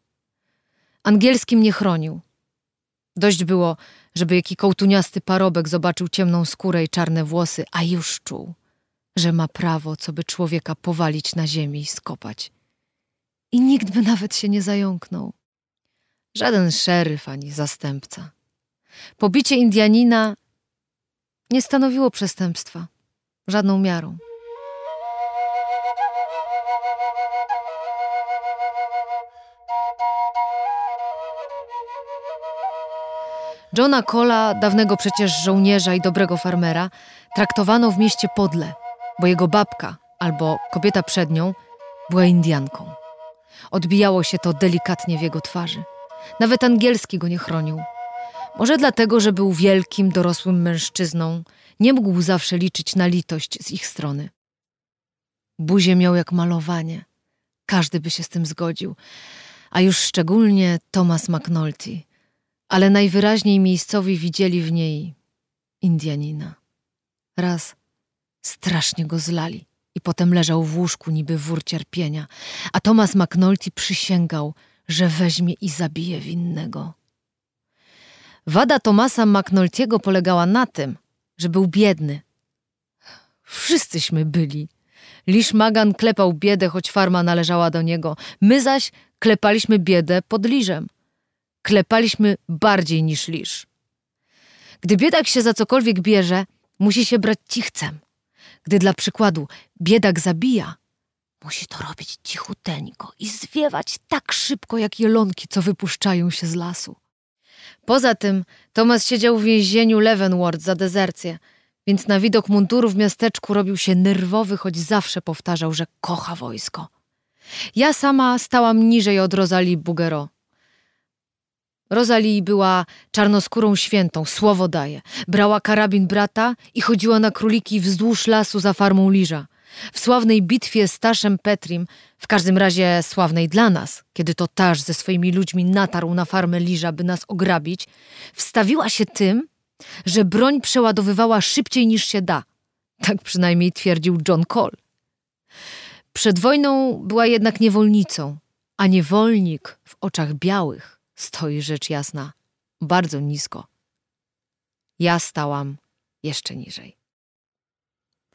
Angielski mnie chronił. Dość było, żeby jaki kołtuniasty parobek zobaczył ciemną skórę i czarne włosy, a już czuł, że ma prawo, co by człowieka powalić na ziemi i skopać. I nikt by nawet się nie zająknął. Żaden szeryf ani zastępca. Pobicie Indianina nie stanowiło przestępstwa, żadną miarą. Johna Cola, dawnego przecież żołnierza i dobrego farmera, traktowano w mieście podle, bo jego babka albo kobieta przed nią była Indianką. Odbijało się to delikatnie w jego twarzy. Nawet angielski go nie chronił. Może dlatego, że był wielkim, dorosłym mężczyzną, nie mógł zawsze liczyć na litość z ich strony. Buzie miał jak malowanie. Każdy by się z tym zgodził, a już szczególnie Thomas McNulty, ale najwyraźniej miejscowi widzieli w niej Indianina. Raz strasznie go zlali i potem leżał w łóżku niby wór cierpienia, a Thomas McNulty przysięgał, że weźmie i zabije winnego. Wada Tomasa McNulty'ego polegała na tym, że był biedny. Wszyscyśmy byli. Lisz Magan klepał biedę, choć farma należała do niego. My zaś klepaliśmy biedę pod liżem klepaliśmy bardziej niż lisz. Gdy biedak się za cokolwiek bierze, musi się brać cichcem. Gdy dla przykładu biedak zabija, musi to robić cichuteńko i zwiewać tak szybko jak jelonki, co wypuszczają się z lasu. Poza tym Tomas siedział w więzieniu Leavenworth za dezercję, więc na widok munduru w miasteczku robił się nerwowy, choć zawsze powtarzał, że kocha wojsko. Ja sama stałam niżej od Rosalie Bugero. Rosalie była czarnoskórą świętą, słowo daje. Brała karabin brata i chodziła na króliki wzdłuż lasu za farmą Liża. W sławnej bitwie z Taszem Petrim, w każdym razie sławnej dla nas, kiedy to Tasz ze swoimi ludźmi natarł na farmę Liża, by nas ograbić, wstawiła się tym, że broń przeładowywała szybciej niż się da. Tak przynajmniej twierdził John Cole. Przed wojną była jednak niewolnicą, a niewolnik w oczach białych stoi rzecz jasna bardzo nisko. Ja stałam jeszcze niżej.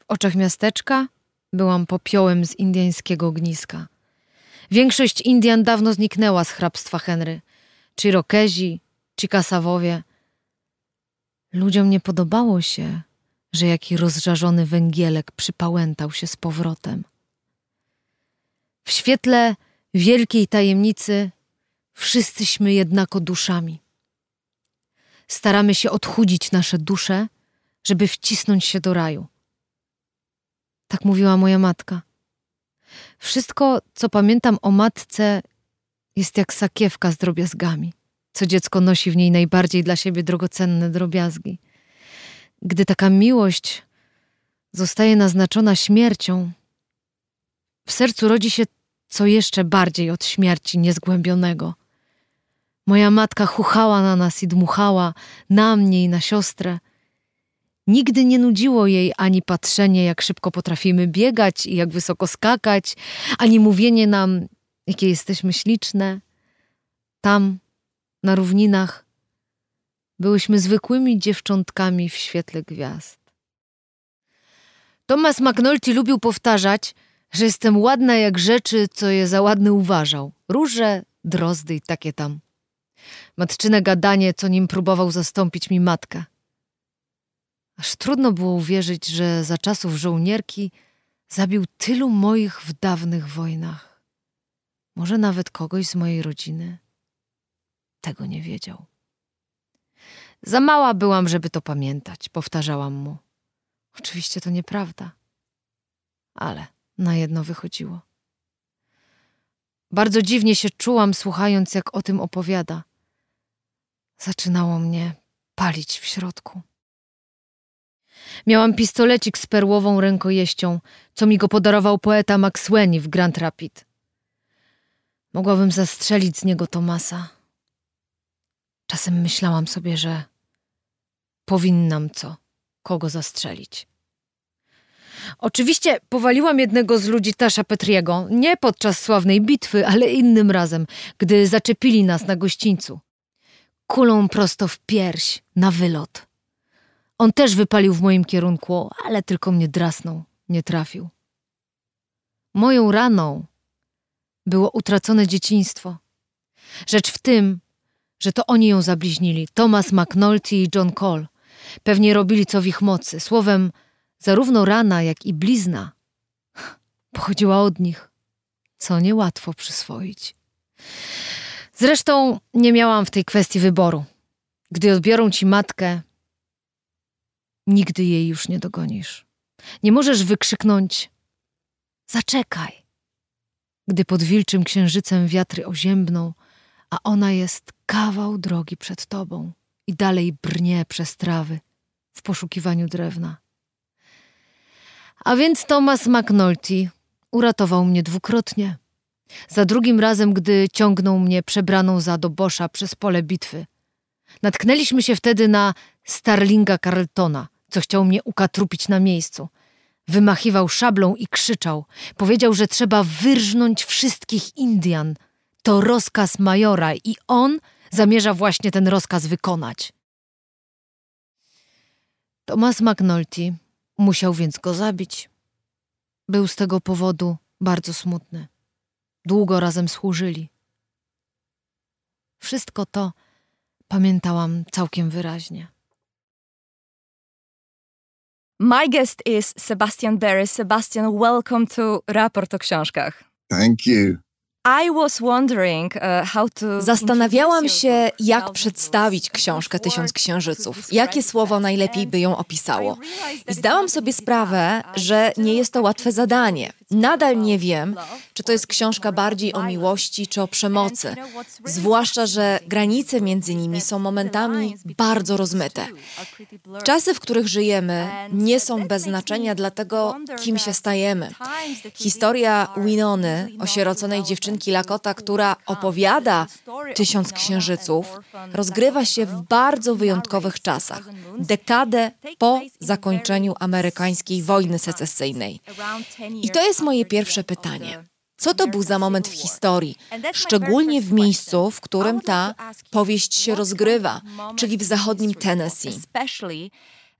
W oczach miasteczka byłam popiołem z indiańskiego ogniska. Większość Indian dawno zniknęła z hrabstwa Henry. Chirokezi, Chickasawowie. Ludziom nie podobało się, że jaki rozżarzony węgielek przypałętał się z powrotem. W świetle wielkiej tajemnicy Wszyscyśmy jednako duszami. Staramy się odchudzić nasze dusze, żeby wcisnąć się do raju. Tak mówiła moja matka. Wszystko, co pamiętam o matce, jest jak sakiewka z drobiazgami. Co dziecko nosi w niej najbardziej dla siebie drogocenne drobiazgi. Gdy taka miłość zostaje naznaczona śmiercią, w sercu rodzi się co jeszcze bardziej od śmierci niezgłębionego. Moja matka chuchała na nas i dmuchała, na mnie i na siostrę. Nigdy nie nudziło jej ani patrzenie, jak szybko potrafimy biegać i jak wysoko skakać, ani mówienie nam, jakie jesteśmy śliczne. Tam, na równinach, byłyśmy zwykłymi dziewczątkami w świetle gwiazd. Thomas McNulty lubił powtarzać, że jestem ładna jak rzeczy, co je za ładne uważał. Róże, drozdy i takie tam. Matczyne gadanie, co nim próbował zastąpić mi matkę. Aż trudno było uwierzyć, że za czasów żołnierki zabił tylu moich w dawnych wojnach. Może nawet kogoś z mojej rodziny. Tego nie wiedział. Za mała byłam, żeby to pamiętać, powtarzałam mu. Oczywiście to nieprawda. Ale na jedno wychodziło. Bardzo dziwnie się czułam, słuchając, jak o tym opowiada. Zaczynało mnie palić w środku. Miałam pistolecik z perłową rękojeścią, co mi go podarował poeta Maxweni w Grand Rapid. Mogłabym zastrzelić z niego Tomasa. Czasem myślałam sobie, że powinnam co, kogo zastrzelić. Oczywiście powaliłam jednego z ludzi Tasza Petriego, nie podczas sławnej bitwy, ale innym razem, gdy zaczepili nas na gościńcu. Kulą prosto w pierś, na wylot. On też wypalił w moim kierunku, ale tylko mnie drasnął, nie trafił. Moją raną było utracone dzieciństwo. Rzecz w tym, że to oni ją zabliźnili, Thomas McNulty i John Cole. Pewnie robili co w ich mocy. Słowem, zarówno rana, jak i blizna pochodziła od nich, co niełatwo przyswoić. Zresztą nie miałam w tej kwestii wyboru. Gdy odbiorą ci matkę, nigdy jej już nie dogonisz. Nie możesz wykrzyknąć: Zaczekaj! Gdy pod wilczym księżycem wiatry oziębną, a ona jest kawał drogi przed tobą i dalej brnie przez trawy w poszukiwaniu drewna. A więc Thomas McNulty uratował mnie dwukrotnie. Za drugim razem, gdy ciągnął mnie przebraną za dobosza przez pole bitwy. Natknęliśmy się wtedy na Starlinga Carltona, co chciał mnie ukatrupić na miejscu. Wymachiwał szablą i krzyczał. Powiedział, że trzeba wyrżnąć wszystkich Indian. To rozkaz majora i on zamierza właśnie ten rozkaz wykonać. Thomas McNulty musiał więc go zabić. Był z tego powodu bardzo smutny. Długo razem służyli. Wszystko to pamiętałam całkiem wyraźnie. My guest is Sebastian Berry. Sebastian, welcome to Raport o Książkach. Thank you. Uh, Zastanawiałam się, jak przedstawić książkę Tysiąc Księżyców, jakie słowo najlepiej by ją opisało. I zdałam sobie sprawę, że nie jest to łatwe zadanie. Nadal nie wiem, czy to jest książka bardziej o miłości czy o przemocy. Zwłaszcza, że granice między nimi są momentami bardzo rozmyte. Czasy, w których żyjemy, nie są bez znaczenia dla tego, kim się stajemy. Historia Winony, osieroconej dziewczynki Lakota, która opowiada Tysiąc Księżyców, rozgrywa się w bardzo wyjątkowych czasach. Dekadę po zakończeniu amerykańskiej wojny secesyjnej. I to jest moje pierwsze pytanie. Co to był za moment w historii, szczególnie w miejscu, w którym ta powieść się rozgrywa, czyli w zachodnim Tennessee?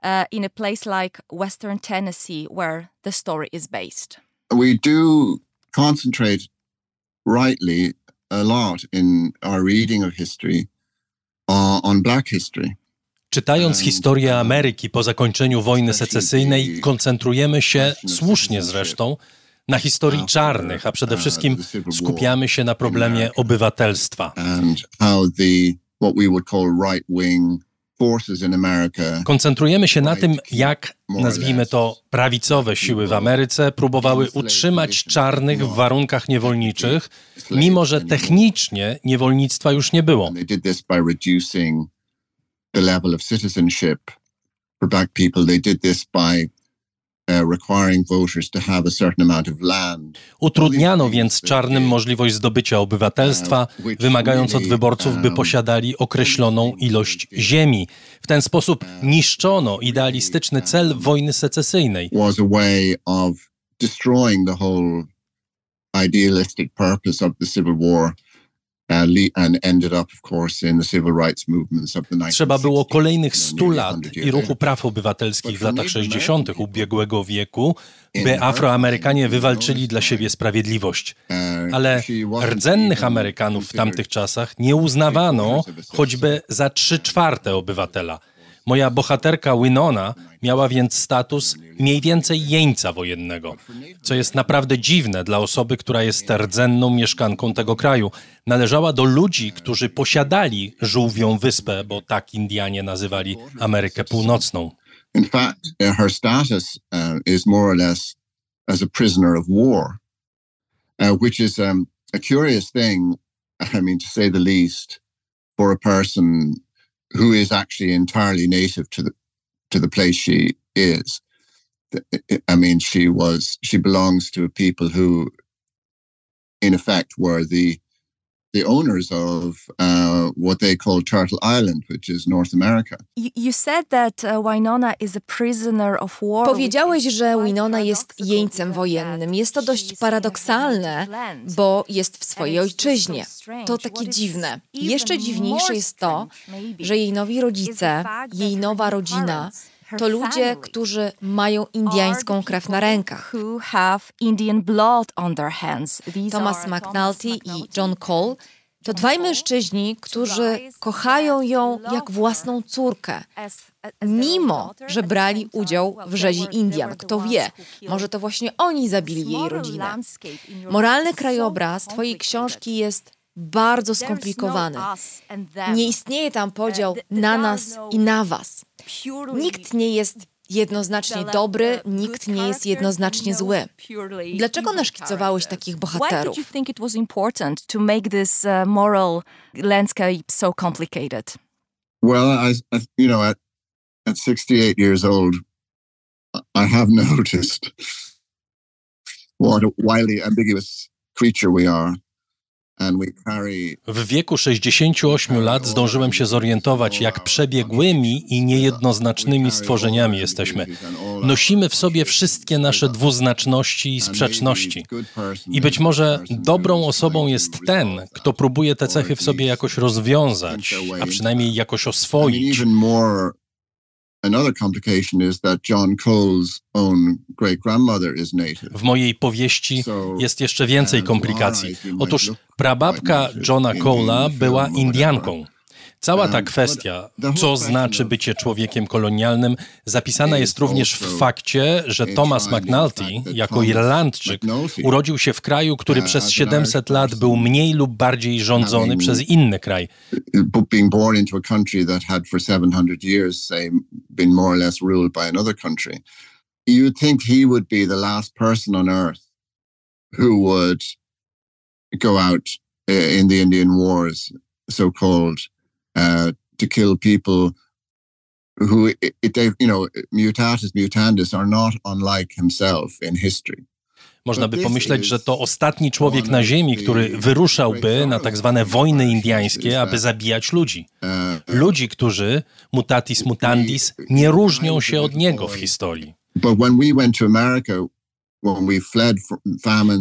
Uh, in a place like Western Tennessee, where the story is based. We do concentrate rightly a lot in our reading of history uh, on black history. Czytając historię Ameryki po zakończeniu wojny secesyjnej, koncentrujemy się, słusznie zresztą, na historii czarnych, a przede wszystkim skupiamy się na problemie obywatelstwa. Koncentrujemy się na tym, jak, nazwijmy to, prawicowe siły w Ameryce próbowały utrzymać czarnych w warunkach niewolniczych, mimo że technicznie niewolnictwa już nie było. the level of citizenship for black people. They did this by Utrudniano więc czarnym możliwość zdobycia obywatelstwa, uh, wymagając od wyborców, by um, posiadali określoną ilość ziemi. W ten sposób niszczono idealistyczny cel wojny secesyjnej. idealistic purpose of the Civil War Trzeba było kolejnych 100 lat i ruchu praw obywatelskich w latach 60. ubiegłego wieku, by Afroamerykanie wywalczyli dla siebie sprawiedliwość. Uh, Ale rdzennych Amerykanów w tamtych czasach nie uznawano choćby za trzy czwarte obywatela. Moja bohaterka Winona miała więc status mniej więcej jeńca wojennego, co jest naprawdę dziwne dla osoby, która jest rdzenną mieszkanką tego kraju. Należała do ludzi, którzy posiadali żółwią wyspę, bo tak Indianie nazywali Amerykę Północną. In fact, uh, her status uh, is more or less as a prisoner of war, uh, which is um, a curious thing, I mean, to say the least, for a person who is actually entirely native to the to the place she is. I mean, she was she belongs to a people who, in effect, were the the owners of uh, what they call Turtle Island, which is North America. You said that uh, Winona is a prisoner of war. Powiedziałeś, że Winona jest jeńcem wojennym. Jest to dość paradoksalne, bo jest w swojej ojczyźnie. To takie dziwne. Jeszcze dziwniejsze jest to, że jej nowi rodzice, jej nowa rodzina to ludzie, którzy mają indiańską krew na rękach. Thomas McNulty i John Cole to dwaj mężczyźni, którzy kochają ją jak własną córkę, mimo że brali udział w rzezi Indian. Kto wie, może to właśnie oni zabili jej rodzinę. Moralny krajobraz Twojej książki jest bardzo skomplikowany. Nie istnieje tam podział na nas i na was. Nikt nie jest jednoznacznie dobry, nikt nie jest jednoznacznie zły. Dlaczego naszkicowałeś takich bohaterów? Why did you think it was important to make this uh, moral landscape so complicated? Well, I, I, you know, at, at 68 years old, I have noticed what a wildly ambiguous creature we are. W wieku 68 lat zdążyłem się zorientować, jak przebiegłymi i niejednoznacznymi stworzeniami jesteśmy. Nosimy w sobie wszystkie nasze dwuznaczności i sprzeczności. I być może dobrą osobą jest ten, kto próbuje te cechy w sobie jakoś rozwiązać, a przynajmniej jakoś oswoić. Another complication is that John Cole's own great grandmother is native. W mojej powieści jest jeszcze więcej komplikacji. Otóż prababka Johna Cole'a była Indianką. Cała ta kwestia, co znaczy bycie człowiekiem kolonialnym, zapisana jest również w fakcie, że Thomas McNulty, jako Irlandczyk, urodził się w kraju, który przez 700 lat był mniej lub bardziej rządzony przez inny kraj. Being born into a country that had for 700 years, say, been more or less ruled by another country. You think he would be the last person on earth who would go out uh, in the Indian Wars, so called, uh, to kill people who, they, you know, mutatis mutandis are not unlike himself in history. Można by pomyśleć, że to ostatni człowiek na Ziemi, który wyruszałby na tak zwane wojny indiańskie, aby zabijać ludzi. Uh, ludzi, którzy mutatis mutandis nie różnią się od niego w historii. But when we went to America,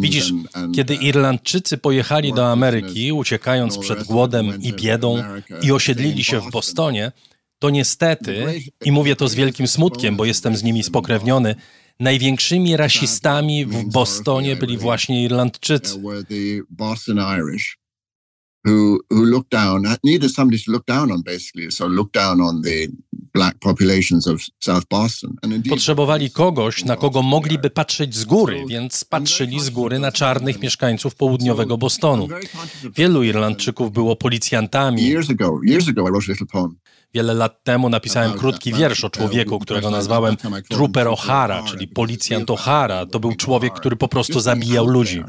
Widzisz, kiedy uh, Irlandczycy pojechali do Ameryki, uciekając przed głodem i biedą i osiedlili się w Bostonie, to niestety, i mówię to z wielkim smutkiem, bo jestem z nimi spokrewniony, największymi rasistami w Bostonie byli właśnie Irlandczycy. Who who looked down needed somebody to look down on basically so look down on the Potrzebowali kogoś, na kogo mogliby patrzeć z góry, więc patrzyli z góry na czarnych mieszkańców południowego Bostonu. Wielu Irlandczyków było policjantami. Wiele lat temu napisałem krótki wiersz o człowieku, którego nazwałem Trooper O'Hara, czyli policjant O'Hara. To był człowiek, który po prostu zabijał ludzi.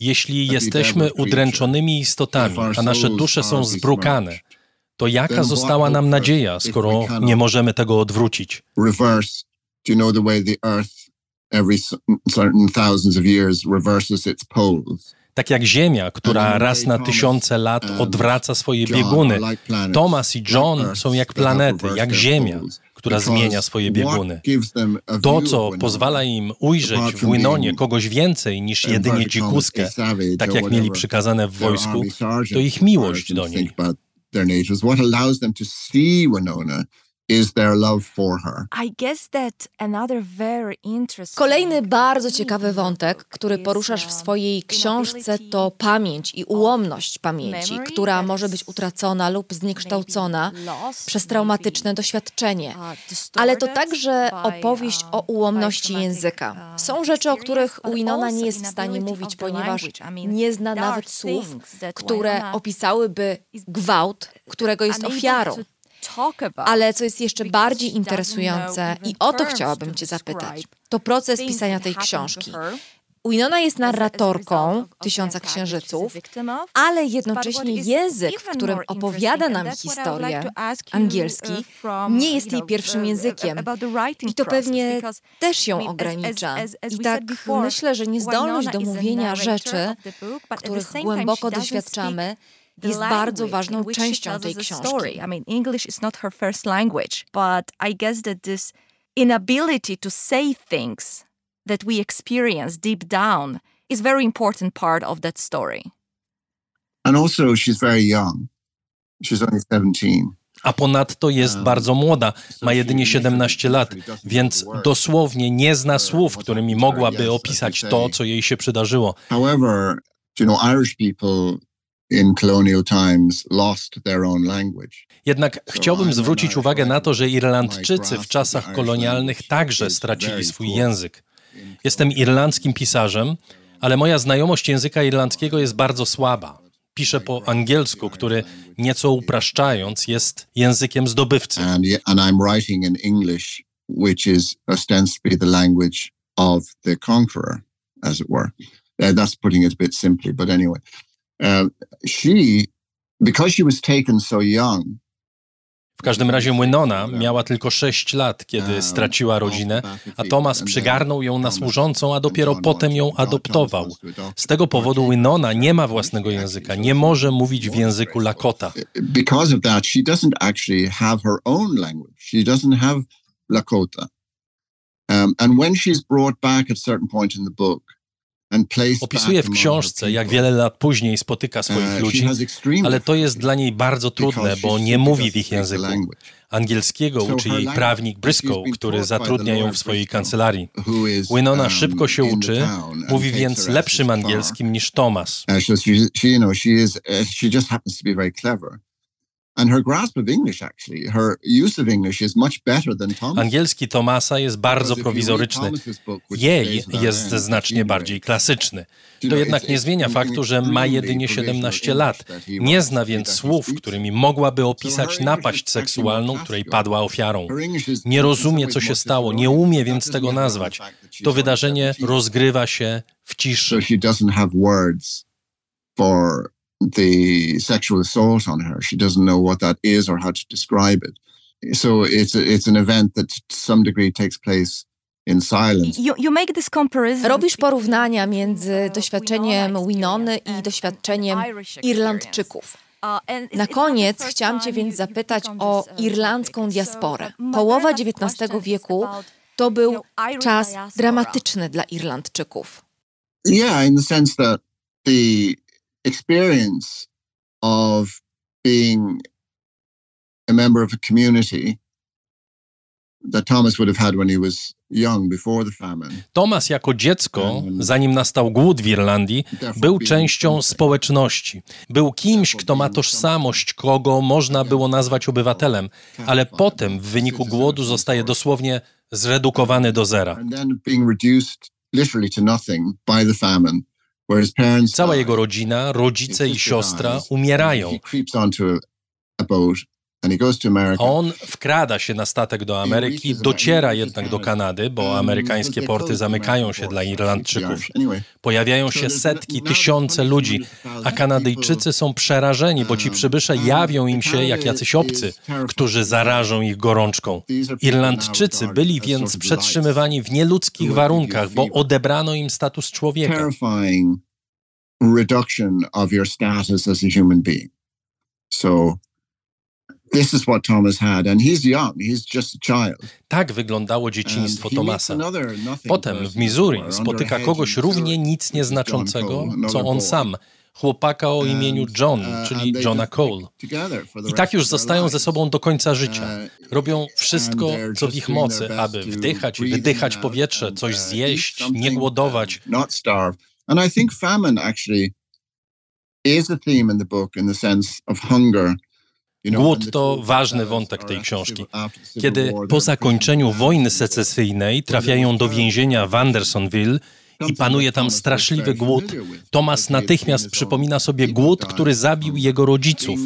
Jeśli jesteśmy udręczonymi istotami, a nasze dusze są zbrukane, to jaka została nam nadzieja, skoro nie możemy tego odwrócić? Tak jak Ziemia, która raz na tysiące lat odwraca swoje bieguny. Thomas i John są jak planety, jak Ziemia, która zmienia swoje bieguny. To, co pozwala im ujrzeć w Winonie kogoś więcej niż jedynie dzikuskę, tak jak mieli przykazane w wojsku, to ich miłość do niej. their natives, what allows them to see Winona Kolejny bardzo ciekawy wątek, który poruszasz w swojej książce, to pamięć i ułomność pamięci, która może być utracona lub zniekształcona przez traumatyczne doświadczenie. Ale to także opowieść o ułomności języka. Są rzeczy, o których Winona nie jest w stanie mówić, ponieważ nie zna nawet słów, które opisałyby gwałt, którego jest ofiarą. Ale co jest jeszcze bardziej interesujące, i o to chciałabym Cię zapytać, to proces pisania tej książki. Winona jest narratorką Tysiąca Księżyców, ale jednocześnie język, w którym opowiada nam historię, angielski, nie jest jej pierwszym językiem. I to pewnie też ją ogranicza. I tak myślę, że niezdolność do mówienia rzeczy, których głęboko doświadczamy, jest bardzo ważną częścią tej książki. I mean, English is not her first language, but I guess that this inability to say things that we experience deep down is very important part of that story. And also she's very young. She's only 17. A ponadto jest bardzo młoda, ma jedynie 17 lat, więc dosłownie nie zna słów, którymi mogłaby opisać to, co jej się przydarzyło. However, you know, Irish people in colonial times lost their own language. Jednak chciałbym zwrócić uwagę na to, że Irlandczycy w czasach kolonialnych także stracili swój język. Jestem irlandzkim pisarzem, ale moja znajomość języka irlandzkiego jest bardzo słaba. Piszę po angielsku, który nieco upraszczając jest językiem zdobywcy. And, and I'm writing in English, which is ostensibly the language of the conqueror, as it were. Uh, that's putting it a bit simply, but anyway. She, because she was taken so young, w każdym razie Winona miała tylko 6 lat, kiedy straciła rodzinę, a Thomas przygarnął ją na służącą, a dopiero potem ją adoptował. Z tego powodu Winona nie ma własnego języka, nie może mówić w języku Lakota. Because of that, she doesn't actually have her own language. She doesn't have Lakota. Um, and when she's brought back at certain point in the book, Opisuje w książce, jak wiele lat później spotyka swoich uh, ludzi, ale to jest dla niej bardzo trudne, bo nie mówi w ich języku. Angielskiego uczy jej prawnik Briscoe, który zatrudnia ją w swojej kancelarii. Winona um, szybko się uczy, mówi więc lepszym angielskim niż Thomas. Angielski Thomasa jest bardzo prowizoryczny. Jej jest znacznie bardziej klasyczny. To jednak nie zmienia faktu, że ma jedynie 17 lat. Nie zna więc słów, którymi mogłaby opisać napaść seksualną, której padła ofiarą. Nie rozumie, co się stało, nie umie więc tego nazwać. To wydarzenie rozgrywa się w ciszy the sexual assault on her. She doesn't know what that is or how to describe it. So it's a, it's an event that to some degree takes place in silence. You, you make this comparison. Robisz porównania między doświadczeniem Winony i doświadczeniem Irlandczyków. Uh, Na koniec chciałam Cię więc zapytać o irlandzką diasporę. Połowa XIX wieku to był czas dramatyczny dla Irlandczyków. Yeah, in the sense that the experience of being a member of a community that Thomas would have had when he was young before the famine. Thomas jako dziecko, zanim nastał głód w Irlandii, był częścią społeczności. Był kimś, kto ma tożsamość, kogo można było nazwać obywatelem, ale potem w wyniku głodu zostaje dosłownie zredukowany do zera. And then being reduced literally to nothing by the famine. Cała jego rodzina, rodzice i siostra umierają. On wkrada się na statek do Ameryki, dociera jednak do Kanady, bo amerykańskie porty zamykają się dla Irlandczyków. Pojawiają się setki, tysiące ludzi, a Kanadyjczycy są przerażeni, bo ci przybysze jawią im się jak jacyś obcy, którzy zarażą ich gorączką. Irlandczycy byli więc przetrzymywani w nieludzkich warunkach, bo odebrano im status człowieka. Reduction of your status as a human being. So This is what Thomas had, and he's young, he's just a child. Tak wyglądało dzieciństwo Tomasa. Potem w Missouri spotyka kogoś równie nic nieznaczącego, co on sam, chłopaka o imieniu John, uh, czyli Johna Cole. I tak już zostają ze sobą do końca życia. Uh, Robią wszystko, co w ich mocy, aby wdychać i wydychać powietrze, coś uh, zjeść, nie głodować. And I think famine actually is a theme in the book in the sense of hunger. Głód to ważny wątek tej książki. Kiedy po zakończeniu wojny secesyjnej trafiają do więzienia w Andersonville i panuje tam straszliwy głód, Thomas natychmiast przypomina sobie głód, który zabił jego rodziców.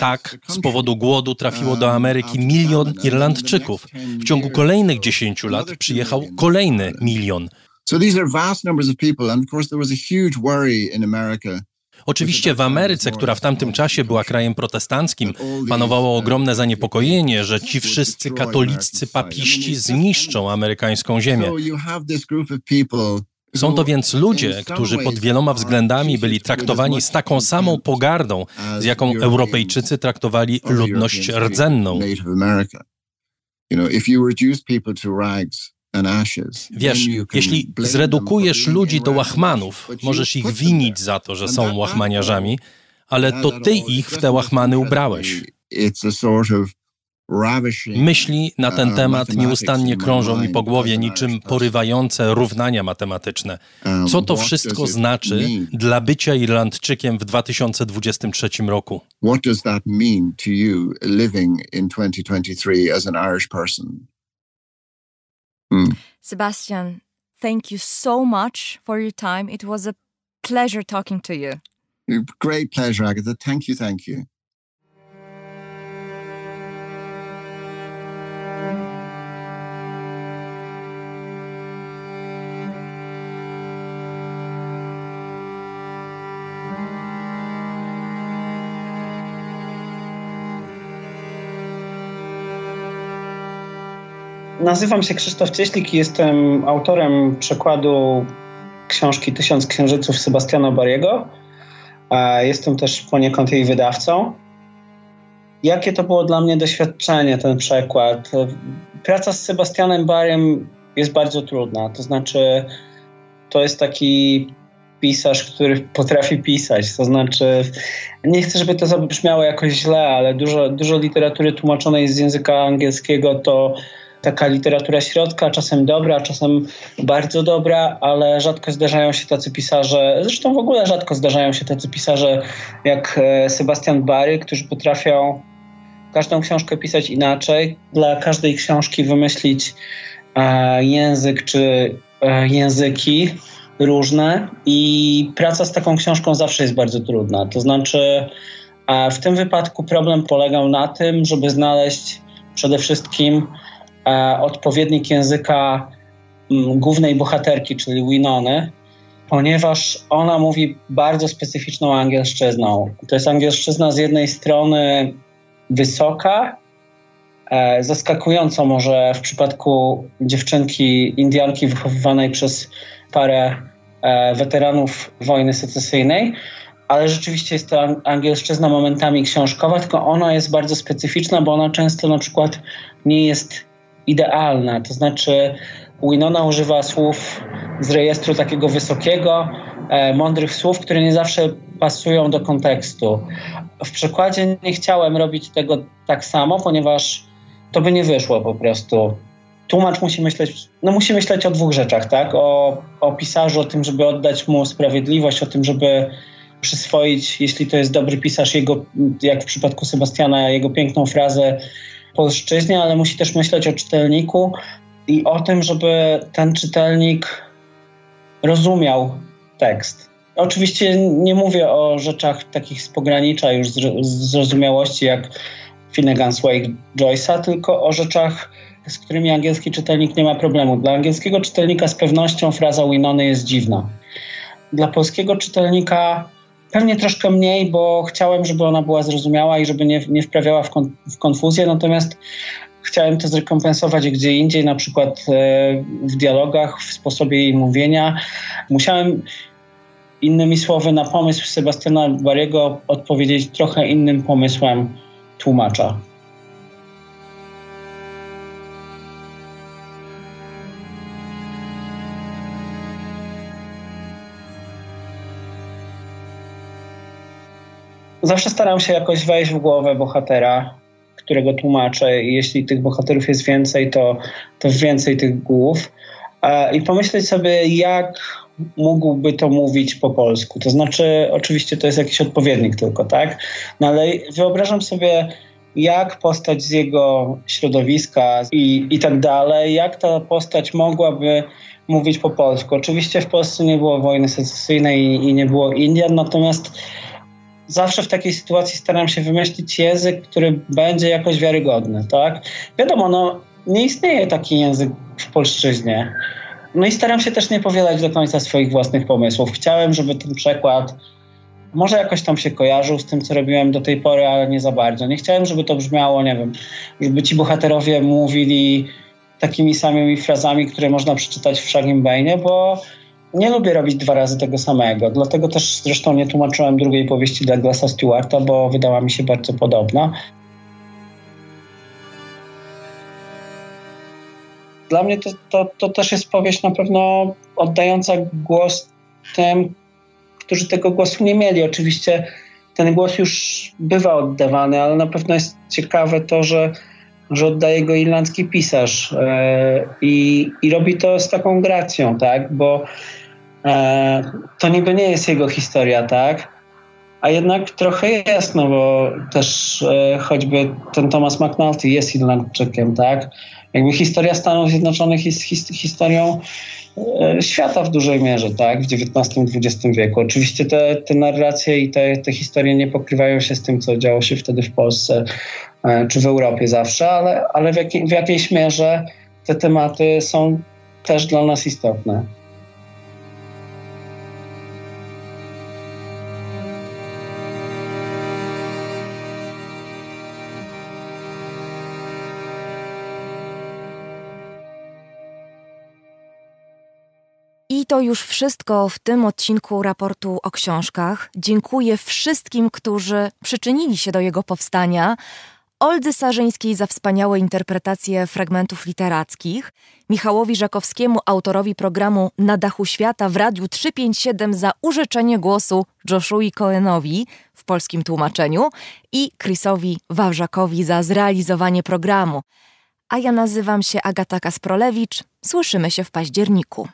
Tak, z powodu głodu trafiło do Ameryki milion Irlandczyków. W ciągu kolejnych dziesięciu lat przyjechał kolejny milion. So these are vast numbers of people, and of course there was a huge worry in America Oczywiście w Ameryce, która w tamtym czasie była krajem protestanckim, panowało ogromne zaniepokojenie, że ci wszyscy katoliccy papiści zniszczą amerykańską ziemię. Są to więc ludzie, którzy pod wieloma względami byli traktowani z taką samą pogardą, z jaką Europejczycy traktowali ludność rdzenną. Wiesz, jeśli zredukujesz ludzi do łachmanów, możesz ich winić za to, że są łachmaniarzami, ale to ty ich w te łachmany ubrałeś. Myśli na ten uh, temat nieustannie krążą mi po głowie niczym porywające równania matematyczne. Co to wszystko znaczy dla bycia Irlandczykiem w 2023 roku? Mm. Sebastian, thank you so much for your time. It was a pleasure talking to you. Great pleasure, Agatha. Thank you, thank you. Nazywam się Krzysztof Cieślik i jestem autorem przekładu książki Tysiąc Księżyców Sebastiana Bariego. Jestem też poniekąd jej wydawcą. Jakie to było dla mnie doświadczenie, ten przekład? Praca z Sebastianem Bariem jest bardzo trudna. To znaczy, to jest taki pisarz, który potrafi pisać. To znaczy, nie chcę, żeby to zabrzmiało jakoś źle, ale dużo, dużo literatury tłumaczonej z języka angielskiego to taka literatura środka, czasem dobra, czasem bardzo dobra, ale rzadko zdarzają się tacy pisarze, zresztą w ogóle rzadko zdarzają się tacy pisarze jak e, Sebastian Bary, którzy potrafią każdą książkę pisać inaczej, dla każdej książki wymyślić e, język czy e, języki różne i praca z taką książką zawsze jest bardzo trudna. To znaczy, w tym wypadku problem polegał na tym, żeby znaleźć przede wszystkim odpowiednik języka mm, głównej bohaterki, czyli Winony, ponieważ ona mówi bardzo specyficzną angielszczyzną. To jest angielszczyzna z jednej strony wysoka, e, zaskakująco może w przypadku dziewczynki Indianki wychowywanej przez parę e, weteranów wojny secesyjnej, ale rzeczywiście jest to angielszczyzna momentami książkowa, tylko ona jest bardzo specyficzna, bo ona często na przykład nie jest idealna. To znaczy, Winona używa słów z rejestru takiego wysokiego, e, mądrych słów, które nie zawsze pasują do kontekstu. W przekładzie nie chciałem robić tego tak samo, ponieważ to by nie wyszło po prostu. Tłumacz musi myśleć, no musi myśleć o dwóch rzeczach, tak? O, o pisarzu, o tym, żeby oddać mu sprawiedliwość, o tym, żeby przyswoić, jeśli to jest dobry pisarz, jego, jak w przypadku Sebastiana, jego piękną frazę polszczyźnie, ale musi też myśleć o czytelniku i o tym, żeby ten czytelnik rozumiał tekst. Oczywiście nie mówię o rzeczach takich z pogranicza już zrozumiałości, jak Finnegan's Wake Joyce'a, tylko o rzeczach, z którymi angielski czytelnik nie ma problemu. Dla angielskiego czytelnika z pewnością fraza Winony jest dziwna. Dla polskiego czytelnika pewnie troszkę mniej, bo chciałem, żeby ona była zrozumiała i żeby nie, nie wprawiała w, kon, w konfuzję, natomiast chciałem to zrekompensować gdzie indziej, na przykład e, w dialogach, w sposobie jej mówienia. Musiałem innymi słowy na pomysł Sebastiana Bariego odpowiedzieć trochę innym pomysłem tłumacza. Zawsze staram się jakoś wejść w głowę bohatera, którego tłumaczę, i jeśli tych bohaterów jest więcej, to, to więcej tych głów. I pomyśleć sobie, jak mógłby to mówić po polsku. To znaczy, oczywiście to jest jakiś odpowiednik tylko, tak? No ale wyobrażam sobie, jak postać z jego środowiska i, i tak dalej, jak ta postać mogłaby mówić po polsku. Oczywiście w Polsce nie było wojny secesyjnej i, i nie było Indian, natomiast zawsze w takiej sytuacji staram się wymyślić język, który będzie jakoś wiarygodny, tak? Wiadomo, no, nie istnieje taki język w polszczyźnie. No i staram się też nie powielać do końca swoich własnych pomysłów. Chciałem, żeby ten przekład może jakoś tam się kojarzył z tym, co robiłem do tej pory, ale nie za bardzo. Nie chciałem, żeby to brzmiało, nie wiem, jakby ci bohaterowie mówili takimi samymi frazami, które można przeczytać w Shagim Bane, bo nie lubię robić dwa razy tego samego. Dlatego też zresztą nie tłumaczyłem drugiej powieści Douglasa Stewarta, bo wydała mi się bardzo podobna. Dla mnie to, to, to też jest powieść na pewno oddająca głos tym, którzy tego głosu nie mieli. Oczywiście ten głos już bywa oddawany, ale na pewno jest ciekawe to, że, że oddaje go irlandzki pisarz e, i, i robi to z taką gracją, tak? Bo to niby nie jest jego historia, tak? A jednak trochę jest, no bo też e, choćby ten Thomas McNulty jest Irlandczykiem, tak? Jakby historia Stanów Zjednoczonych jest his historią e, świata w dużej mierze, tak? W XIX-XX wieku. Oczywiście te, te narracje i te, te historie nie pokrywają się z tym, co działo się wtedy w Polsce e, czy w Europie zawsze, ale, ale w, jakiej, w jakiejś mierze te tematy są też dla nas istotne. I to już wszystko w tym odcinku raportu o książkach. Dziękuję wszystkim, którzy przyczynili się do jego powstania. Oldze Sarzyńskiej za wspaniałe interpretacje fragmentów literackich, Michałowi Żakowskiemu, autorowi programu Na dachu świata w Radiu 357 za użyczenie głosu Joshua Cohenowi w polskim tłumaczeniu i Chrisowi Wawrzakowi za zrealizowanie programu. A ja nazywam się Agata Kasprolewicz. Słyszymy się w październiku.